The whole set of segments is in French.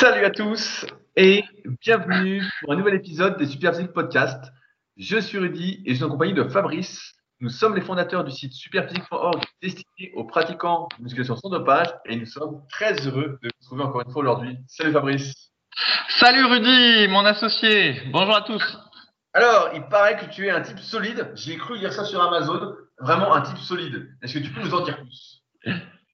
Salut à tous et bienvenue pour un nouvel épisode des Super Physique Podcast. Je suis Rudy et je suis en compagnie de Fabrice. Nous sommes les fondateurs du site superphysique.org destiné aux pratiquants de musculation sans dopage et nous sommes très heureux de vous trouver encore une fois aujourd'hui. Salut Fabrice. Salut Rudy, mon associé. Bonjour à tous. Alors, il paraît que tu es un type solide. J'ai cru lire ça sur Amazon. Vraiment un type solide. Est-ce que tu peux nous en dire plus?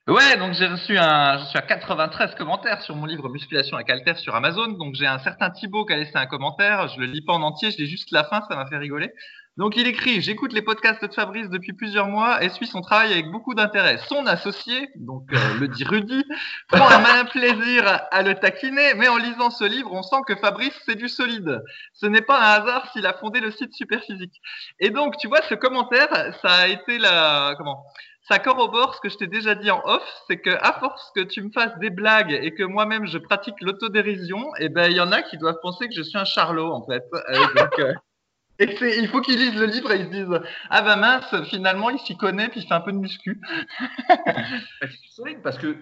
Ouais, donc j'ai reçu un, je suis à 93 commentaires sur mon livre Musculation avec Alter sur Amazon. Donc j'ai un certain Thibaut qui a laissé un commentaire. Je le lis pas en entier, je lis juste la fin, ça m'a fait rigoler. Donc il écrit J'écoute les podcasts de Fabrice depuis plusieurs mois et suis son travail avec beaucoup d'intérêt. Son associé, donc euh, le dit Rudy, prend un malin plaisir à le taquiner, mais en lisant ce livre, on sent que Fabrice c'est du solide. Ce n'est pas un hasard s'il a fondé le site Superphysique. Et donc tu vois, ce commentaire, ça a été la comment ça corrobore ce que je t'ai déjà dit en off, c'est que à force que tu me fasses des blagues et que moi-même je pratique l'autodérision, et eh ben il y en a qui doivent penser que je suis un charlot en fait. donc, euh, et il faut qu'ils lisent le livre et ils se disent ah ben mince finalement il s'y connaît puis il fait un peu de muscu. solide parce que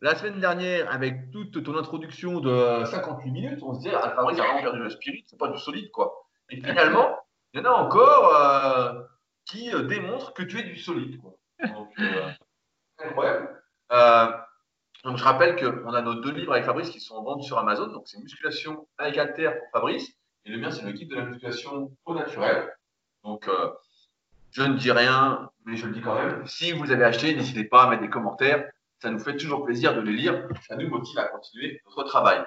la semaine dernière avec toute ton introduction de 58 minutes, on se dit ah Fabrice a vraiment perdu le spirit, c'est pas du solide quoi. Et finalement il y en a encore euh, qui euh, démontrent que tu es du solide quoi. Donc, euh, incroyable. Euh, donc, je rappelle qu'on a nos deux livres avec Fabrice qui sont en vente sur Amazon. Donc, c'est Musculation avec Alter pour Fabrice. Et le mien, c'est le guide de la musculation au naturel. Donc, euh, je ne dis rien, mais je le dis quand même. Si vous avez acheté, n'hésitez pas à mettre des commentaires. Ça nous fait toujours plaisir de les lire. Ça nous motive à continuer notre travail.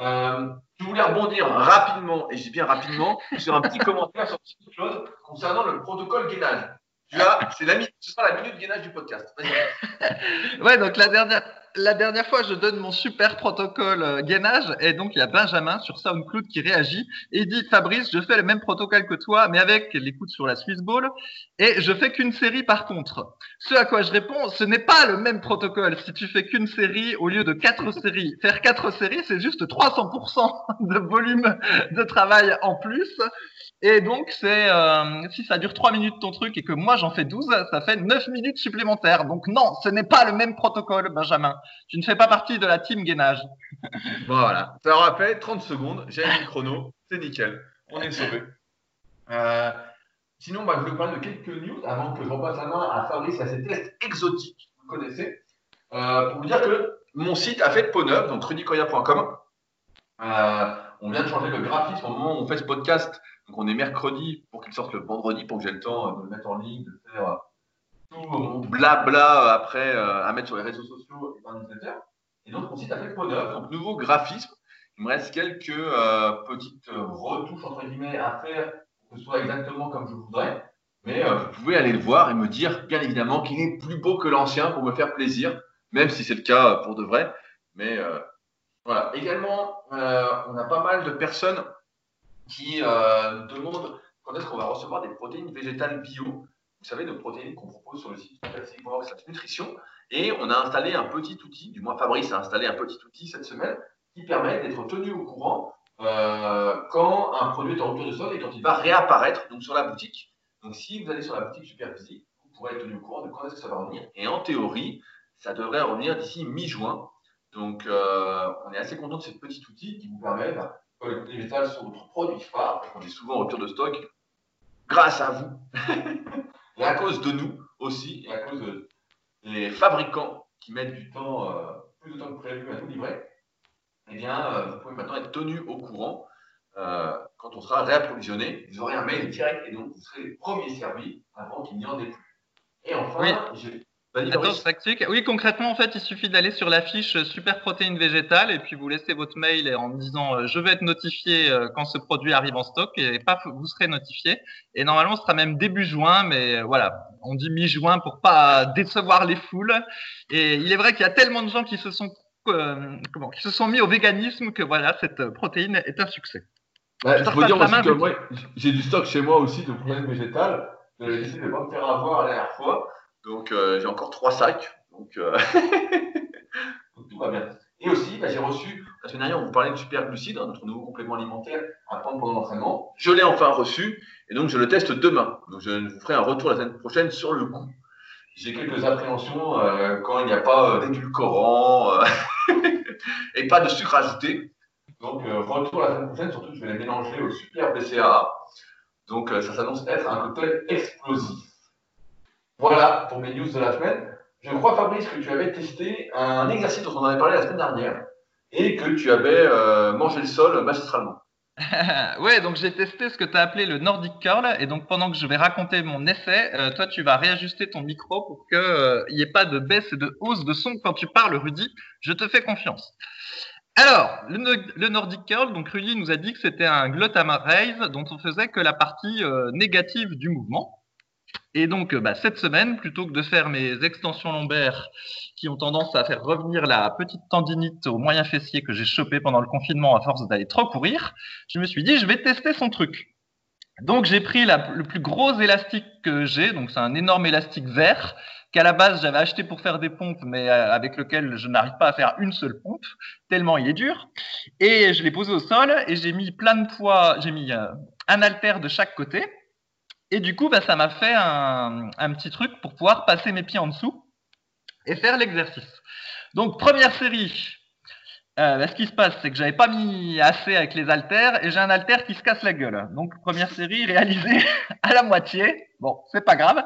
Euh, je voulais rebondir rapidement, et je dis bien rapidement, sur un petit commentaire sur quelque chose concernant le protocole gainage. Tu c'est la, ce sera la minute gainage du podcast. ouais, donc la dernière, la dernière fois, je donne mon super protocole euh, gainage et donc il y a Benjamin sur SoundCloud qui réagit et dit Fabrice, je fais le même protocole que toi, mais avec l'écoute sur la Swiss Ball et je fais qu'une série par contre. Ce à quoi je réponds, ce n'est pas le même protocole. Si tu fais qu'une série au lieu de quatre séries, faire quatre séries, c'est juste 300% de volume de travail en plus. Et donc, euh, si ça dure 3 minutes ton truc et que moi j'en fais 12, ça fait 9 minutes supplémentaires. Donc non, ce n'est pas le même protocole, Benjamin. Tu ne fais pas partie de la team gainage. voilà, ça aura fait 30 secondes, j'ai mis le chrono, c'est nickel, on est sauvé. Euh, sinon, bah, je voulais parler de quelques news avant que je repasse la main à Fabrice à ces tests exotiques, vous connaissez. Euh, pour vous dire que mon site a fait de peau neuve, donc on vient de changer le graphisme au moment où on fait ce podcast donc on est mercredi pour qu'il sorte le vendredi pour que j'ai le temps de le mettre en ligne, de faire euh, tout mon blabla euh, après euh, à mettre sur les réseaux sociaux et par newsletter. Et donc mon site a fait peau donc nouveau graphisme. Il me reste quelques petites retouches entre guillemets à faire pour que ce soit exactement comme je voudrais. Mais vous pouvez aller le voir et me dire bien évidemment qu'il est plus beau que l'ancien pour me faire plaisir, même si c'est le cas pour de vrai. Mais voilà. Également, on a pas mal de personnes qui euh, demande quand est-ce qu'on va recevoir des protéines végétales bio. Vous savez, nos protéines qu'on propose sur le site cette Nutrition. Et on a installé un petit outil, du moins Fabrice a installé un petit outil cette semaine, qui permet d'être tenu au courant euh, quand un produit est en rupture de stock et quand il va réapparaître donc, sur la boutique. Donc si vous allez sur la boutique Superphysique, vous pourrez être tenu au courant de quand est-ce que ça va revenir. Et en théorie, ça devrait revenir d'ici mi-juin. Donc euh, on est assez content de ce petit outil qui vous permet bah, les végétales sont notre produit phare, on est souvent en rupture de stock, grâce à vous, et à cause de nous aussi, et à cause des fabricants qui mettent du temps, euh, plus de temps que prévu à nous livrer, eh bien, euh, vous pouvez maintenant être tenu au courant euh, quand on sera réapprovisionné. Vous aurez un mail direct et donc vous serez les premiers servis avant qu'il n'y en ait plus. Et enfin, j'ai oui, concrètement, en fait, il suffit d'aller sur la fiche super protéines végétales et puis vous laissez votre mail en disant euh, je vais être notifié euh, quand ce produit arrive en stock et paf, vous serez notifié. Et normalement, ce sera même début juin, mais euh, voilà, on dit mi-juin pour pas décevoir les foules. Et il est vrai qu'il y a tellement de gens qui se sont comment, qui se sont mis au véganisme que voilà, cette protéine est un succès. je peux dire aussi que moi, j'ai du stock chez moi aussi de protéines végétales. J'ai décidé de ne pas me faire avoir la dernière fois. Donc euh, j'ai encore trois sacs. Euh, donc, tout va bien. Et aussi, bah, j'ai reçu, la semaine dernière, on vous parlait de super glucides, hein, notre nouveau complément alimentaire à prendre pendant l'entraînement. Je l'ai enfin reçu et donc je le teste demain. Donc je vous ferai un retour la semaine prochaine sur le coup. J'ai quelques appréhensions euh, quand il n'y a pas d'édulcorant. et pas de sucre ajouté. Donc, retour la semaine prochaine, surtout que je vais les mélanger au super BCA. Donc, ça s'annonce être un cocktail explosif. Voilà pour mes news de la semaine. Je crois, Fabrice, que tu avais testé un exercice dont on avait parlé la semaine dernière et que tu avais euh, mangé le sol magistralement. ouais, donc j'ai testé ce que tu as appelé le Nordic Curl. Et donc pendant que je vais raconter mon essai, euh, toi tu vas réajuster ton micro pour qu'il n'y ait pas de baisse et de hausse de son quand tu parles, Rudy. Je te fais confiance. Alors, le, Nordic Curl, donc Rudy nous a dit que c'était un raise dont on faisait que la partie euh, négative du mouvement. Et donc, bah, cette semaine, plutôt que de faire mes extensions lombaires qui ont tendance à faire revenir la petite tendinite au moyen fessier que j'ai chopé pendant le confinement à force d'aller trop courir, je me suis dit, je vais tester son truc. Donc, j'ai pris le plus gros élastique que j'ai, donc c'est un énorme élastique vert qu'à la base j'avais acheté pour faire des pompes, mais euh, avec lequel je n'arrive pas à faire une seule pompe, tellement il est dur. Et je l'ai posé au sol et j'ai mis plein de poids, j'ai mis euh, un haltère de chaque côté. Et du coup, bah, ça m'a fait un, petit truc pour pouvoir passer mes pieds en dessous et faire l'exercice. Donc, première série. Euh, bah, ce qui se passe, c'est que j'avais pas mis assez avec les haltères et j'ai un haltère qui se casse la gueule. Donc, première série réalisée à la moitié. Bon, c'est pas grave.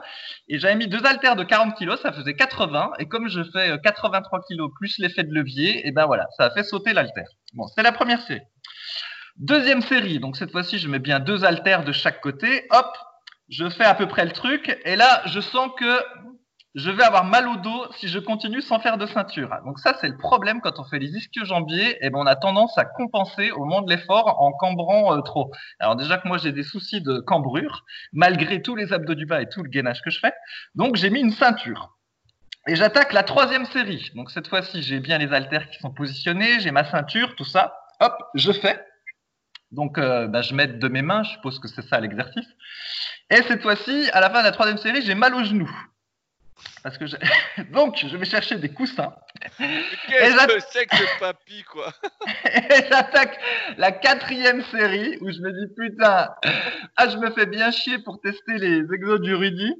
Et j'avais mis deux haltères de 40 kg, ça faisait 80. Et comme je fais 83 kg plus l'effet de levier, et ben voilà, ça a fait sauter l'haltère. Bon, c'est la première série. Deuxième série, donc cette fois-ci, je mets bien deux haltères de chaque côté. Hop, je fais à peu près le truc, et là, je sens que je vais avoir mal au dos si je continue sans faire de ceinture. Donc ça, c'est le problème quand on fait les ischio-jambiers, et ben on a tendance à compenser au moment de l'effort en cambrant euh, trop. Alors déjà que moi, j'ai des soucis de cambrure, malgré tous les abdos du bas et tout le gainage que je fais. Donc j'ai mis une ceinture. Et j'attaque la troisième série. Donc cette fois-ci, j'ai bien les haltères qui sont positionnés, j'ai ma ceinture, tout ça. Hop, je fais. Donc euh, bah, je m'aide de mes mains, je suppose que c'est ça l'exercice. Et cette fois-ci, à la fin de la troisième série, j'ai mal au genou. Parce que Donc, je vais chercher des coussins. Qu'est-ce que c'est que papy, quoi Et j'attaque la quatrième série où je me dis putain, ah, je me fais bien chier pour tester les exos du Rudy.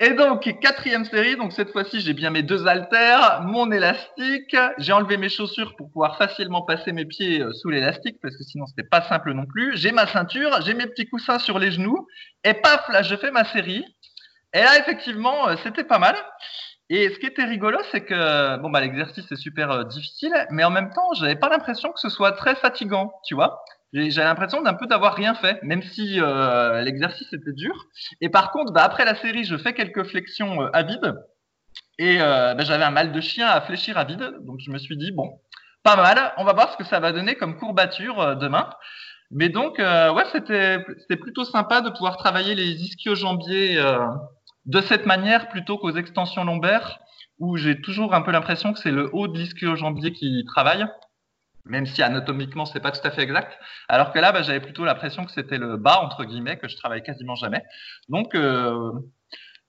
Et donc, quatrième série, donc cette fois-ci, j'ai bien mes deux haltères, mon élastique, j'ai enlevé mes chaussures pour pouvoir facilement passer mes pieds euh, sous l'élastique parce que sinon c'était pas simple non plus. J'ai ma ceinture, j'ai mes petits coussins sur les genoux et paf, là, je fais ma série. Et là, effectivement, euh, c'était pas mal. Et ce qui était rigolo, c'est que bon bah l'exercice est super euh, difficile, mais en même temps, j'avais pas l'impression que ce soit très fatigant, tu vois. J'avais l'impression d'un peu d'avoir rien fait, même si euh, l'exercice était dur. Et par contre, bah, après la série, je fais quelques flexions à vide, et bah, j'avais un mal de chien à fléchir à vide, donc je me suis dit bon, pas mal. On va voir ce que ça va donner comme courbature demain. Mais donc, ouais, c'était c'était plutôt sympa de pouvoir travailler les ischio-jambiers de cette manière plutôt qu'aux extensions lombaires où j'ai toujours un peu l'impression que c'est le haut de l'ischio-jambier qui travaille, même si anatomiquement c'est pas tout à fait exact. Alors que là, bah, j'avais plutôt l'impression que c'était le bas entre guillemets que je travaille quasiment jamais. Donc euh,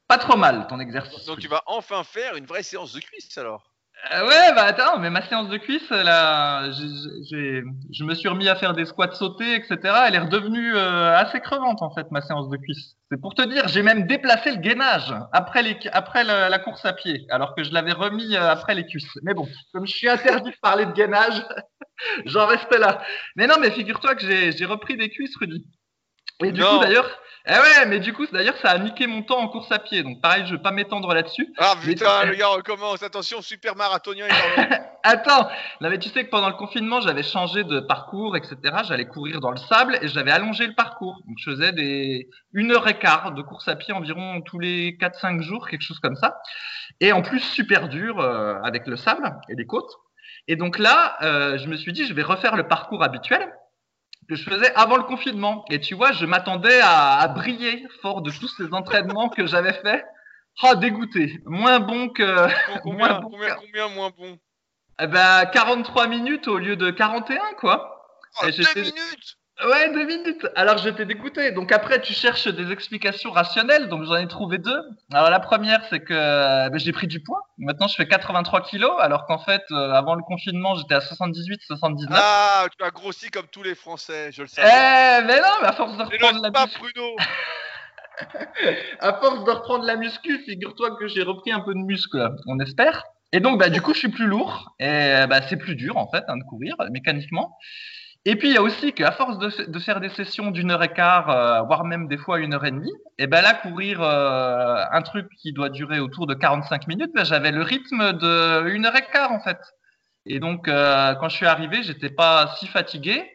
pas trop mal ton exercice. Donc tu vas enfin faire une vraie séance de cuisse alors? Euh, ouais, bah attends, mais ma séance de cuisse, là, je me suis remis à faire des squats sautés, etc. Elle est redevenue euh, assez crevante en fait, ma séance de cuisse. C'est pour te dire, j'ai même déplacé le gainage après, les, après la, course à pied, alors que je l'avais remis euh, après les cuisses. Mais bon, comme je suis interdit de parler de gainage, j'en reste là. Mais non, mais figure-toi que j'ai repris des cuisses, Rudy. Et du coup, d'ailleurs, eh ouais, mais du coup, d'ailleurs, ça a niqué mon temps en course à pied. Donc, pareil, je vais pas m'étendre là-dessus. Ah putain, le gars recommence. Attention, super marathonien. Attends, non, mais tu sais que pendant le confinement, j'avais changé de parcours, etc. J'allais courir dans le sable et j'avais allongé le parcours. Donc, je faisais des une heure et quart de course à pied environ tous les 4-5 jours, quelque chose comme ça. Et en plus, super dur euh, avec le sable et les côtes. Et donc là, euh, je me suis dit, je vais refaire le parcours habituel que je faisais avant le confinement. Et tu vois, je m'attendais à, briller fort de tous ces entraînements que j'avais fait. Oh, dégoûté. Moins bon que. Combien, moins bon combien, combien moins bon? Eh ben, 43 minutes au lieu de 41, quoi. Oh, deux minutes Ouais, deux minutes. Alors j'étais dégoûté. Donc après, tu cherches des explications rationnelles. Donc j'en ai trouvé deux. Alors la première, c'est que ben, j'ai pris du poids. Maintenant, je fais 83 kilos, alors qu'en fait, euh, avant le confinement, j'étais à 78, 79. Ah, tu as grossi comme tous les Français, je le sais. Eh, mais non, mais à force de reprendre la pas Bruno. à force de reprendre la muscu, figure-toi que j'ai repris un peu de muscle, on espère. Et donc, bah, du coup, je suis plus lourd et bah, c'est plus dur en fait hein, de courir mécaniquement. Et puis il y a aussi qu'à force de, de, faire des sessions d'une heure et quart, euh, voire même des fois une heure et demie, et ben là courir euh, un truc qui doit durer autour de 45 minutes, ben, j'avais le rythme de une heure et quart en fait. Et donc euh, quand je suis arrivé, j'étais pas si fatigué.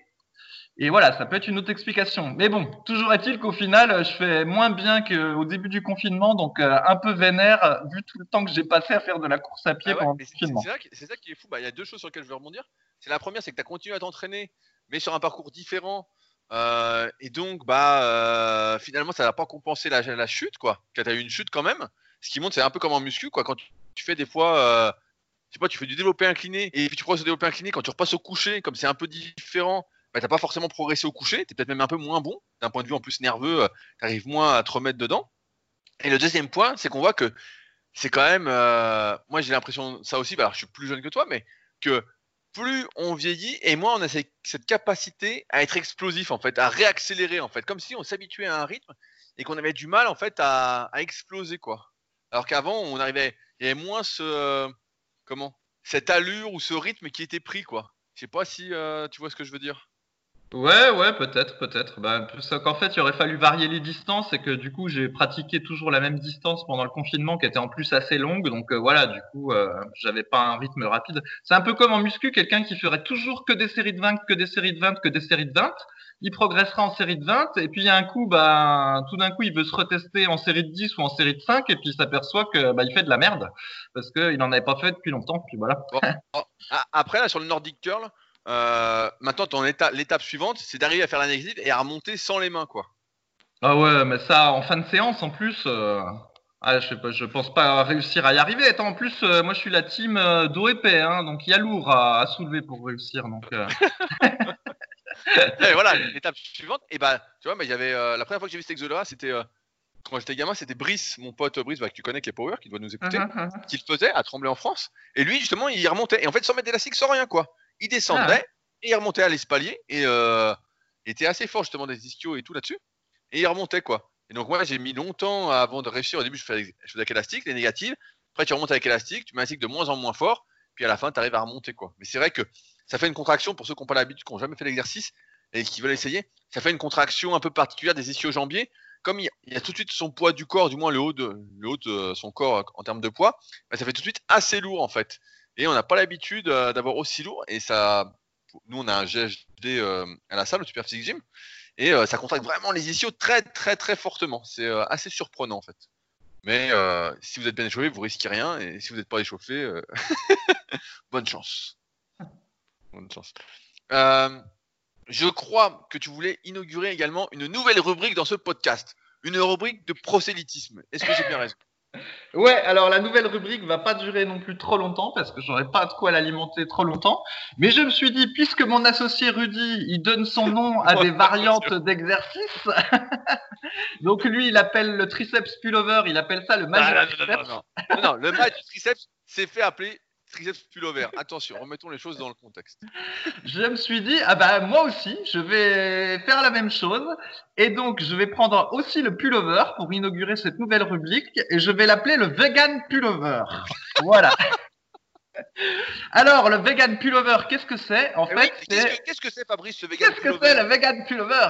Et voilà, ça peut être une autre explication. Mais bon, toujours est-il qu'au final, je fais moins bien qu'au début du confinement, donc un peu vénère vu tout le temps que j'ai passé à faire de la course à pied Ah ouais, pendant le confinement. C'est ça, qui- c'est ça qui est fou. Bah, Il y a deux choses sur lesquelles je veux rebondir. C'est la première, c'est que tu as continué à t'entraîner, mais sur un parcours différent. Euh, et donc, bah, euh, finalement, ça n'a pas compensé la, chute, quoi. Tu as eu une chute quand même. Ce qui montre, c'est un peu comme en muscu, quoi. Quand tu, fais des fois, euh, je sais pas, tu fais du développé incliné, et puis tu progresses au développé incliné, quand tu repasses au coucher, comme c'est un peu différent, bah, t'as pas forcément progressé au coucher, tu es peut-être même un peu moins bon, d'un point de vue en plus nerveux, tu arrives moins à te remettre dedans. Et le deuxième point, c'est qu'on voit que c'est quand même, euh, moi j'ai l'impression ça aussi, bah, alors je suis plus jeune que toi, mais que plus on vieillit et moins on a cette capacité à être explosif en fait, à réaccélérer en fait, comme si on s'habituait à un rythme et qu'on avait du mal en fait à, à exploser quoi. Alors qu'avant on arrivait, il y avait moins ce, euh, comment, cette allure ou ce rythme qui était pris quoi. Je sais pas si euh, tu vois ce que je veux dire. Ouais, ouais, peut-être, peut-être. Bah, parce qu'en fait, il aurait fallu varier les distances et que du coup, j'ai pratiqué toujours la même distance pendant le confinement qui était en plus assez longue. Donc euh, voilà, du coup, euh, j'avais pas un rythme rapide. C'est un peu comme en muscu, quelqu'un qui ferait toujours que des séries de 20, que des séries de 20, que des séries de 20. Il progressera en série de 20 et puis il y a un coup, bah, tout d'un coup, il veut se retester en série de 10 ou en série de 5 et puis il s'aperçoit que bah, il fait de la merde parce qu'il n'en avait pas fait depuis longtemps. Puis voilà. Après là sur le Nordic Curl, euh, maintenant ton éta- l'étape suivante, c'est d'arriver à faire la négative et à remonter sans les mains quoi. Ah ouais, mais ça, en fin de séance, en plus, euh, ah, je je pense pas réussir à y arriver. Attends, en plus, euh, moi, je suis la team dos épais, hein, donc il y a lourd à, à soulever pour réussir. Donc, Et voilà, l'étape suivante, et bah, tu vois, mais il y avait la première fois que j'ai vu cet exo-là, c'était quand j'étais gamin, c'était Brice, mon pote Brice, bah, que tu connais, qui est Power, qui doit nous écouter, qui le faisait à Tremblay en France. Et lui, justement, il remontait, et en fait, sans mettre d'élastique, sans rien, quoi. Il descendait, Ah ouais. et il remontait à l'espalier, et euh, il était assez fort, justement, des ischios et tout là-dessus, et il remontait, quoi. Et donc, moi, j'ai mis longtemps avant de réussir. Au début, je faisais, je faisais avec élastique, les négatives. Après, tu remontes avec élastique, tu mets un élastique de moins en moins fort, puis à la fin, tu arrives à remonter, quoi. Mais c'est vrai que ça fait une contraction pour ceux qui n'ont pas l'habitude, qui n'ont jamais fait l'exercice et qui veulent essayer. Ça fait une contraction un peu particulière des ischio-jambiers. Comme il y, a, tout de suite son poids du corps, du moins le haut de, le haut de son corps euh, en termes de poids, bah, ça fait tout de suite assez lourd en fait. Et on n'a pas l'habitude euh, d'avoir aussi lourd. Et ça, nous on a un GHD euh, à la salle, au Super Physique Gym, et euh, ça contracte vraiment les ischios très très très fortement. C'est assez surprenant en fait. Mais si vous êtes bien échauffé, vous risquez rien. Et si vous n'êtes pas échauffé, bonne chance. Bonne chance. Je crois que tu voulais inaugurer également une nouvelle rubrique dans ce podcast. Une rubrique de prosélytisme. Est-ce que j'ai bien raison? Ouais, alors la nouvelle rubrique va pas durer non plus trop longtemps parce que j'aurais pas de quoi l'alimenter trop longtemps. Mais je me suis dit, puisque mon associé Rudy, il donne son nom à des variantes d'exercices, donc lui, il appelle le triceps pullover, il appelle ça le non, majeur non, non, triceps. non, le match du triceps s'est fait appeler triceps pullover. Attention, remettons les choses dans le contexte. Je me suis dit, ah bah moi aussi, je vais faire la même chose. Et donc, je vais prendre aussi le pullover pour inaugurer cette nouvelle rubrique et je vais l'appeler le vegan pullover. Voilà. Alors, le vegan pullover, qu'est-ce que c'est? En Eh fait, oui, c'est... Qu'est-ce que- c'est, Fabrice, ce vegan Qu'est-ce que c'est le vegan pullover?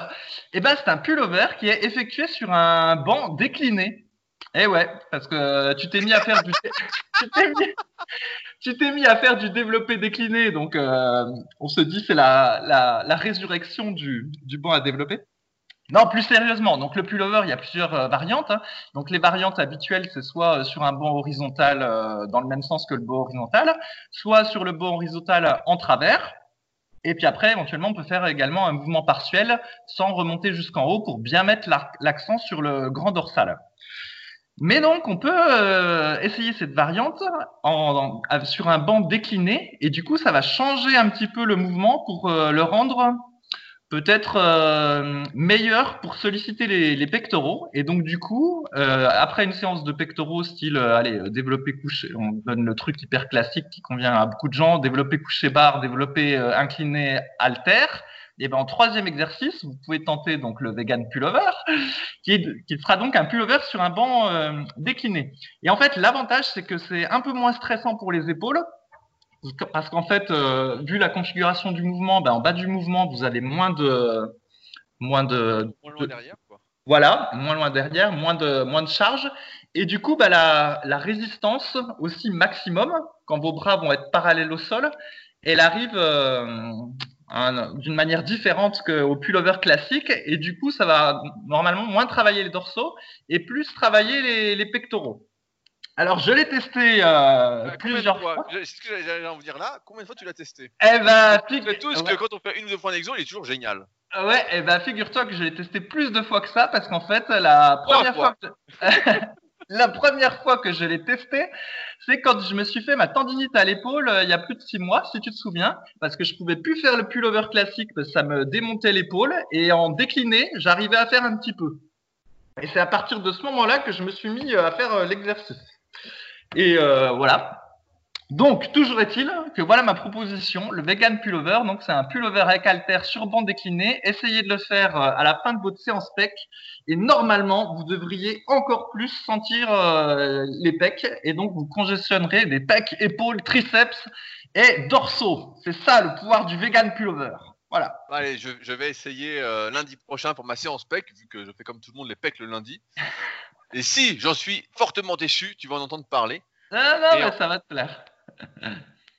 Eh ben, c'est un pullover qui est effectué sur un banc décliné. Eh ouais, parce que tu t'es mis à faire du, tu t'es mis, mis à faire du développé décliné, donc euh, on se dit c'est la, la, résurrection du, du banc à développer. Non, plus sérieusement, donc le pullover, il y a plusieurs euh, variantes. hein. Donc les variantes habituelles, c'est soit euh, sur un banc horizontal euh, dans le même sens que le banc horizontal, soit sur le banc horizontal en travers. Et puis après, éventuellement, on peut faire également un mouvement partiel sans remonter jusqu'en haut pour bien mettre l'accent sur le grand dorsal. Mais donc, on peut euh, essayer cette variante en, sur un banc décliné et du coup, ça va changer un petit peu le mouvement pour euh, le rendre peut-être euh, meilleur pour solliciter les, les pectoraux. Et donc, du coup, euh, après une séance de pectoraux, style, euh, allez, euh, développer couché, on donne le truc hyper classique qui convient à beaucoup de gens, développer couché barre, développer incliné halter. Et ben en troisième exercice, vous pouvez tenter donc le vegan pullover, qui, qui sera donc un pullover sur un banc euh, décliné. Et en fait, l'avantage, c'est que c'est un peu moins stressant pour les épaules, parce qu'en fait, euh, vu la configuration du mouvement, ben, en bas du mouvement, vous avez moins de, moins de, Moins loin de- derrière, quoi. voilà, moins loin derrière, moins de, moins de charge. Et du coup, bah, la, la résistance aussi maximum, quand vos bras vont être parallèles au sol, elle arrive euh, un- d'une manière différente qu'au pullover classique. Et du coup, ça va normalement moins travailler les dorsaux et plus travailler les, les pectoraux. Alors, je l'ai testé euh, de plusieurs fois fois. C'est ce que j'allais- vous dire là. Combien de fois tu l'as testé? Eh ben, fait tous ouais. que quand on fait une ou deux fois un exo, il est toujours génial. Ouais, et ben figure-toi que je l'ai testé plus de fois que ça parce qu'en fait la première fois. fois, que... la première fois que je l'ai testé, c'est quand je me suis fait ma tendinite à l'épaule euh, il y a plus de six mois, si tu te souviens, parce que je pouvais plus faire le pullover classique parce que ça me démontait l'épaule et en décliné, j'arrivais à faire un petit peu. Et c'est à partir de ce moment-là que je me suis mis euh, à faire euh, l'exercice. Et voilà. Donc, toujours est-il que voilà ma proposition, le vegan pullover. Donc, c'est un pullover avec halter sur banc décliné. Essayez de le faire euh, à la fin de votre séance PEC. Et normalement, vous devriez encore plus sentir euh, les pecs. Et donc, vous congestionnerez des pecs, épaules, triceps et dorsaux. C'est ça le pouvoir du vegan pullover. Voilà. Allez, je, je vais essayer euh, lundi prochain pour ma séance PEC, vu que je fais comme tout le monde les PEC le lundi. Et si j'en suis fortement déçu, tu vas en entendre parler. Non, non, mais ça va te plaire.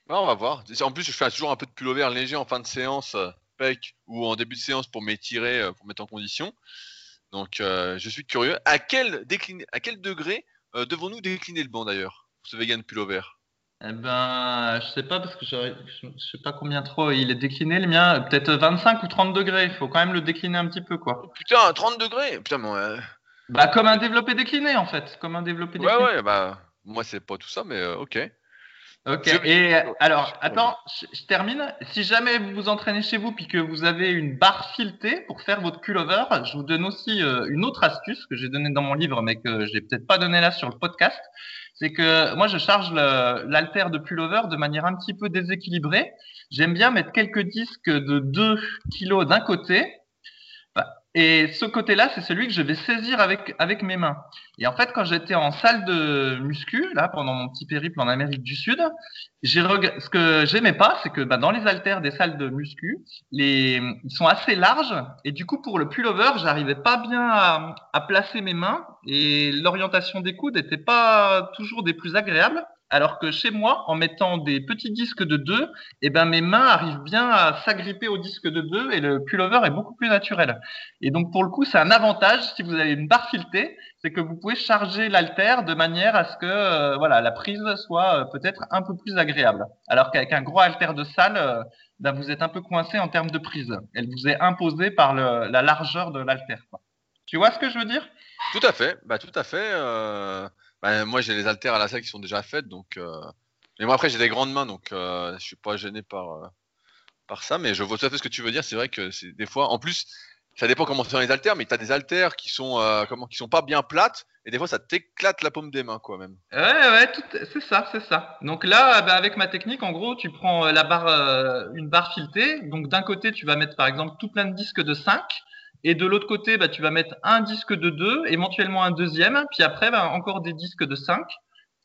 Ouais, on va voir. En plus, je fais toujours un peu de pullover léger en fin de séance, euh, PEC, ou en début de séance pour m'étirer, euh, pour mettre en condition. Donc, euh, je suis curieux. À quel, déclin- à quel degré euh, devons-nous décliner le banc d'ailleurs, pour ce vegan pullover? Eh ben, je sais pas parce que je je sais pas combien trop il est décliné le mien. Peut-être 25 ou 30 degrés. Il faut quand même le décliner un petit peu, quoi. Oh, Putain, 30 degrés? Putain, ouais. Bah, comme un développé décliné, en fait. Comme un développé Ouais, décliné. ouais, bah, moi, c'est pas tout ça, mais euh, ok. Ok. Je- Et euh, alors, attends, je, je termine. Si jamais vous vous entraînez chez vous puis que vous avez une barre filetée pour faire votre pullover, je vous donne aussi euh, une autre astuce que j'ai donnée dans mon livre, mais que j'ai peut-être pas donné là sur le podcast. C'est que moi, je charge l'haltère de pullover de manière un petit peu déséquilibrée. J'aime bien mettre quelques disques de 2 kilos d'un côté. Et ce côté-là, c'est celui que je vais saisir avec, avec mes mains. Et en fait, quand j'étais en salle de muscu, là, pendant mon petit périple en Amérique du Sud, j'ai ce que j'aimais pas, c'est que bah, dans les haltères des salles de muscu, les... ils sont assez larges. Et du coup, pour le pullover, j'arrivais pas bien à, à placer mes mains. Et l'orientation des coudes n'était pas toujours des plus agréables. Alors que chez moi, en mettant des petits disques de 2, eh ben, mes mains arrivent bien à s'agripper au disque de 2 et le pullover est beaucoup plus naturel. Et donc, pour le coup, c'est un avantage si vous avez une barre filetée, c'est que vous pouvez charger l'haltère de manière à ce que euh, voilà, la prise soit euh, peut-être un peu plus agréable. Alors qu'avec un gros haltère de salle, euh, ben, vous êtes un peu coincé en termes de prise. Elle vous est imposée par la largeur de quoi. Tu vois ce que je veux dire? Tout à fait, bah tout à fait. Bah, moi j'ai les haltères à la salle qui sont déjà faites, donc. euh, Mais moi après j'ai des grandes mains, donc euh, je suis pas gêné par euh, par ça. Mais je vois tout à fait ce que tu veux dire. C'est vrai que des fois, en plus, ça dépend comment sont les haltères, mais tu as des haltères qui sont comment, qui sont pas bien plates, et des fois ça t'éclate la paume des mains, quoi même. Ouais, ouais, c'est ça, c'est ça. Donc là, bah, avec ma technique, en gros, tu prends la barre, une barre filetée. Donc d'un côté, tu vas mettre par exemple tout plein de disques de 5. Et de l'autre côté, bah, tu vas mettre un disque de 2, éventuellement un deuxième. Puis après, bah, encore des disques de 5.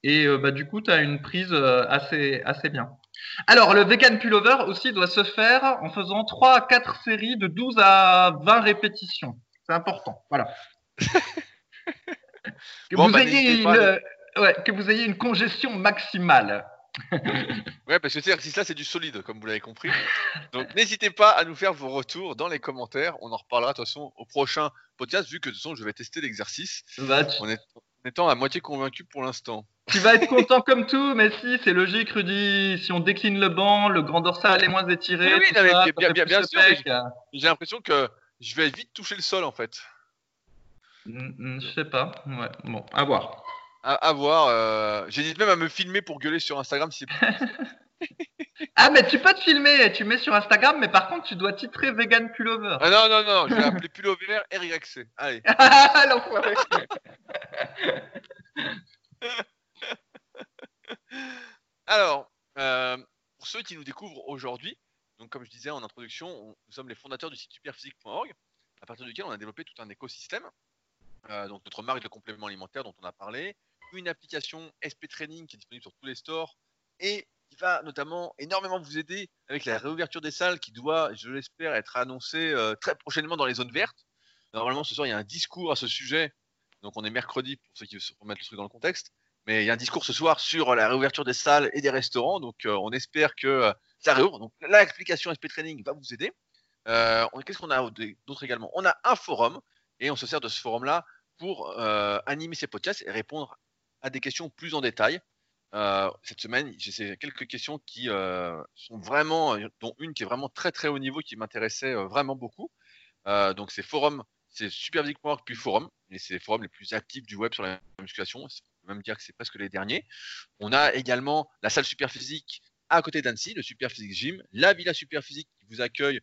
Et euh, bah, du coup, tu as une prise euh, assez, assez bien. Alors, le vegan pullover aussi doit se faire en faisant 3 à 4 séries de 12 à 20 répétitions. C'est important. Voilà. que, Bon, vous bah, ayez une, euh, ouais, que vous ayez une congestion maximale. Ouais, parce que cet exercice-là, c'est du solide, comme vous l'avez compris. Donc, n'hésitez pas à nous faire vos retours dans les commentaires. On en reparlera de toute façon au prochain podcast, vu que de toute façon, je vais tester l'exercice en, est- étant à moitié convaincu pour l'instant. tu vas être content comme tout, mais si, c'est logique, Rudy. Si on décline le banc, le grand dorsal est moins étiré. Oui, non, mais ça, bien- bien- bien- sûr, pec. J'ai l'impression que je vais vite toucher le sol, en fait. Mm, mm, Je sais pas. Ouais, bon, à voir. À, à voir. euh, J'hésite même à me filmer pour gueuler sur Instagram si Ah, mais tu peux te filmer tu mets sur Instagram, mais par contre, tu dois titrer Vegan Pullover. Ah non, non, non, je vais appeler Pullover RYC. Allez. Ah, l'enfoiré. Alors, euh, pour ceux qui nous découvrent aujourd'hui, donc comme je disais en introduction, on- nous sommes les fondateurs du site superphysique.org, à partir duquel on a développé tout un écosystème. Euh, donc notre marque de compléments alimentaires dont on a parlé, une application SP Training qui est disponible sur tous les stores et qui va notamment énormément vous aider avec la réouverture des salles qui doit, je l'espère, être annoncée euh, très prochainement dans les zones vertes. Normalement, ce soir, il y a un discours à ce sujet. Donc, on est mercredi pour ceux qui veulent se remettre le truc dans le contexte. Mais il y a un discours ce soir sur la réouverture des salles et des restaurants. Donc, euh, on espère que euh, ça réouvre. Donc, l'explication SP Training va vous aider. Qu'est-ce qu'on a d'autre également? On a un forum et on se sert de ce forum-là pour animer ces podcasts et répondre à des questions plus en détail. Euh, cette semaine, j'ai quelques questions qui euh, sont vraiment, dont une qui est vraiment très très haut niveau, qui m'intéressait euh, vraiment beaucoup. Donc c'est forum, c'est superphysique.org puis forum, et c'est les forums les plus actifs du web sur la musculation. On peut même dire que c'est presque les derniers. On a également la salle Superphysique à côté d'Annecy, le Superphysique Gym, la Villa Superphysique qui vous accueille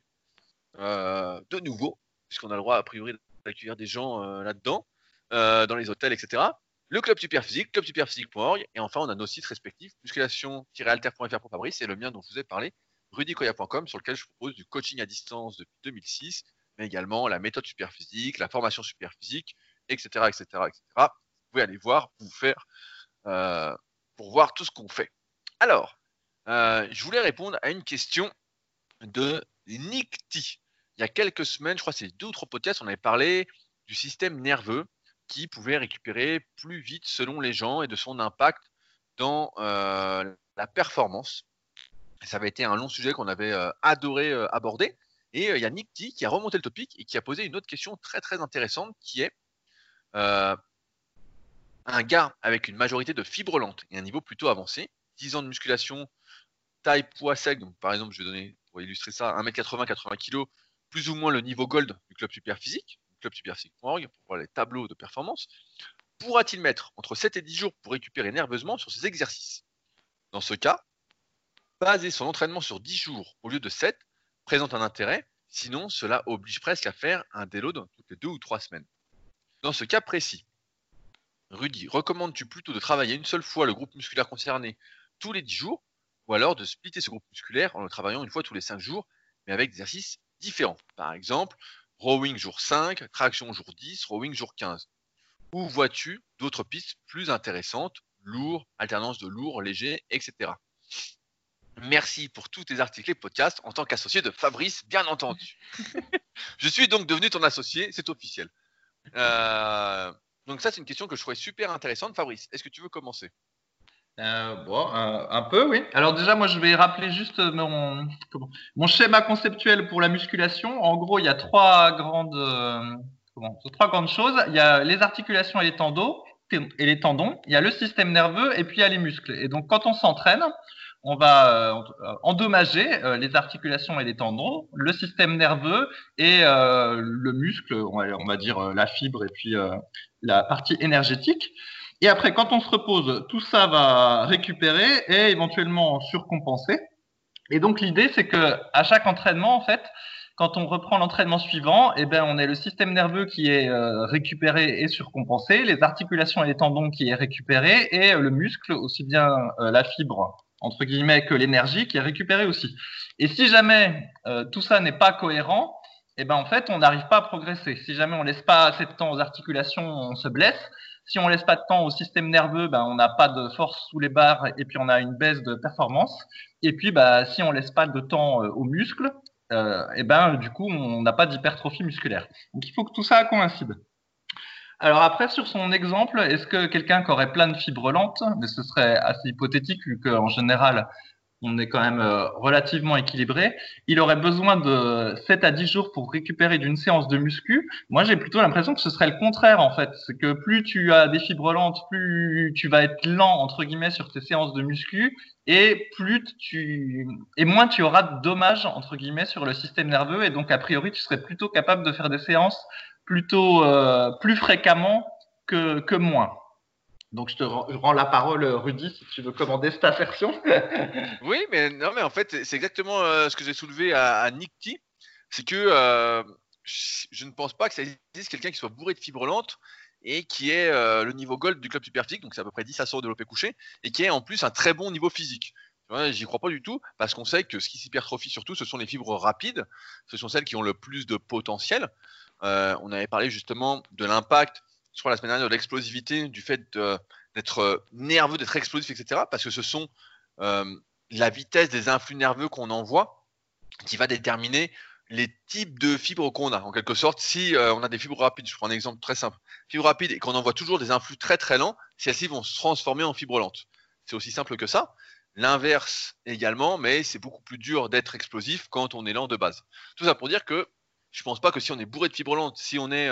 de nouveau, puisqu'on a le droit a priori d'accueillir des gens là-dedans, dans les hôtels, etc. Le club Superphysique, clubsuperphysique.org, et enfin on a nos sites respectifs, musculation-alter.fr pour Fabrice et le mien dont je vous ai parlé, rudicoya.com, sur lequel je propose du coaching à distance depuis 2006, mais également la méthode superphysique, la formation superphysique, etc., etc., etc. Vous pouvez aller voir, vous faire, euh, pour voir tout ce qu'on fait. Alors, euh, je voulais répondre à une question de Nick T. Il y a quelques semaines, je crois que c'est deux ou trois podcasts, on avait parlé du système nerveux qui pouvait récupérer plus vite selon les gens et de son impact dans euh, la performance. Ça avait été un long sujet qu'on avait euh, adoré euh, aborder. Et il y a Nick T qui a remonté le topic et qui a posé une autre question très très intéressante qui est un gars avec une majorité de fibres lentes et un niveau plutôt avancé, 10 ans de musculation, taille, poids sec, par exemple je vais donner pour illustrer ça 1m80, 80 kg, plus ou moins le niveau gold du club super physique, clubsuperphysique.org pour voir les tableaux de performance, pourra-t-il mettre entre 7 et 10 jours pour récupérer nerveusement sur ses exercices? Dans ce cas, baser son entraînement sur 10 jours au lieu de 7 présente un intérêt, sinon cela oblige presque à faire un déload toutes les 2 ou 3 semaines. Dans ce cas précis, Rudy, recommandes-tu plutôt de travailler une seule fois le groupe musculaire concerné tous les 10 jours, ou alors de splitter ce groupe musculaire en le travaillant une fois tous les 5 jours, mais avec des exercices différents? Par exemple, rowing jour 5, traction jour 10, rowing jour 15. Ou vois-tu d'autres pistes plus intéressantes, lourd, alternance de lourd, léger, etc. Merci pour tous tes articles et podcasts en tant qu'associé de Fabrice, bien entendu. je suis donc devenu ton associé, c'est officiel. Euh, donc ça, c'est une question que je trouvais super intéressante. Fabrice, est-ce que tu veux commencer? Euh, bon, un, un peu, oui. Alors déjà, moi, je vais rappeler juste mon, comment, mon schéma conceptuel pour la musculation. En gros, il y a trois grandes, euh, comment, trois grandes choses. Il y a les articulations et les tendons, et les tendons. Il y a le système nerveux et puis il y a les muscles. Et donc, quand on s'entraîne, on va euh, endommager euh, les articulations et les tendons, le système nerveux et euh, le muscle, on va, on va dire euh, la fibre et puis euh, la partie énergétique. Et après, quand on se repose, tout ça va récupérer et éventuellement surcompenser. Et donc l'idée, c'est que à chaque entraînement, en fait, quand on reprend l'entraînement suivant, eh ben, on a le système nerveux qui est euh, récupéré et surcompensé, les articulations et les tendons qui est récupéré, et le muscle, aussi bien euh, la fibre entre guillemets que l'énergie qui est récupérée aussi. Et si jamais euh, tout ça n'est pas cohérent, eh ben en fait on n'arrive pas à progresser. Si jamais on laisse pas assez de temps aux articulations, on se blesse. Si on laisse pas de temps au système nerveux, ben on n'a pas de force sous les barres et puis on a une baisse de performance. Et puis bah si on laisse pas de temps euh, aux muscles, euh, et ben du coup on n'a pas d'hypertrophie musculaire. Donc il faut que tout ça coïncide. Alors après, sur son exemple, est-ce que quelqu'un qui aurait plein de fibres lentes, mais ce serait assez hypothétique vu qu'en général, on est quand même euh, relativement équilibré, il aurait besoin de 7 à 10 jours pour récupérer d'une séance de muscu. Moi, j'ai plutôt l'impression que ce serait le contraire en fait. C'est que plus tu as des fibres lentes, plus tu vas être lent entre guillemets sur tes séances de muscu et plus tu et moins tu auras de dommages entre guillemets sur le système nerveux et donc a priori tu serais plutôt capable de faire des séances plutôt euh, plus fréquemment que, que moins. Donc je te rends, la parole, Rudy, si tu veux commander cette assertion. Oui, mais non, mais en fait, c'est exactement euh, ce que j'ai soulevé à, à Nick T. C'est que euh, je ne pense pas que ça existe quelqu'un qui soit bourré de fibres lentes et qui euh, le niveau gold du club superphysique, donc c'est à peu près 10 à 100 développé couché, et qui ait en plus un très bon niveau physique. J'y crois pas du tout, parce qu'on sait que ce qui s'hypertrophie surtout, ce sont les fibres rapides, ce sont celles qui ont le plus de potentiel. Euh, on avait parlé justement de l'impact, je crois la semaine dernière, de l'explosivité, du fait d'être euh, nerveux, d'être explosif, etc. Parce que ce sont euh, la vitesse des influx nerveux qu'on envoie qui va déterminer les types de fibres qu'on a. En quelque sorte, si euh, on a des fibres rapides, je prends un exemple très simple, fibres rapides et qu'on envoie toujours des influx très très lents, celles-ci vont se transformer en fibres lentes. C'est aussi simple que ça. L'inverse également, mais c'est beaucoup plus dur d'être explosif quand on est lent de base. Tout ça pour dire que je pense pas que si on est bourré de fibres lentes, si on est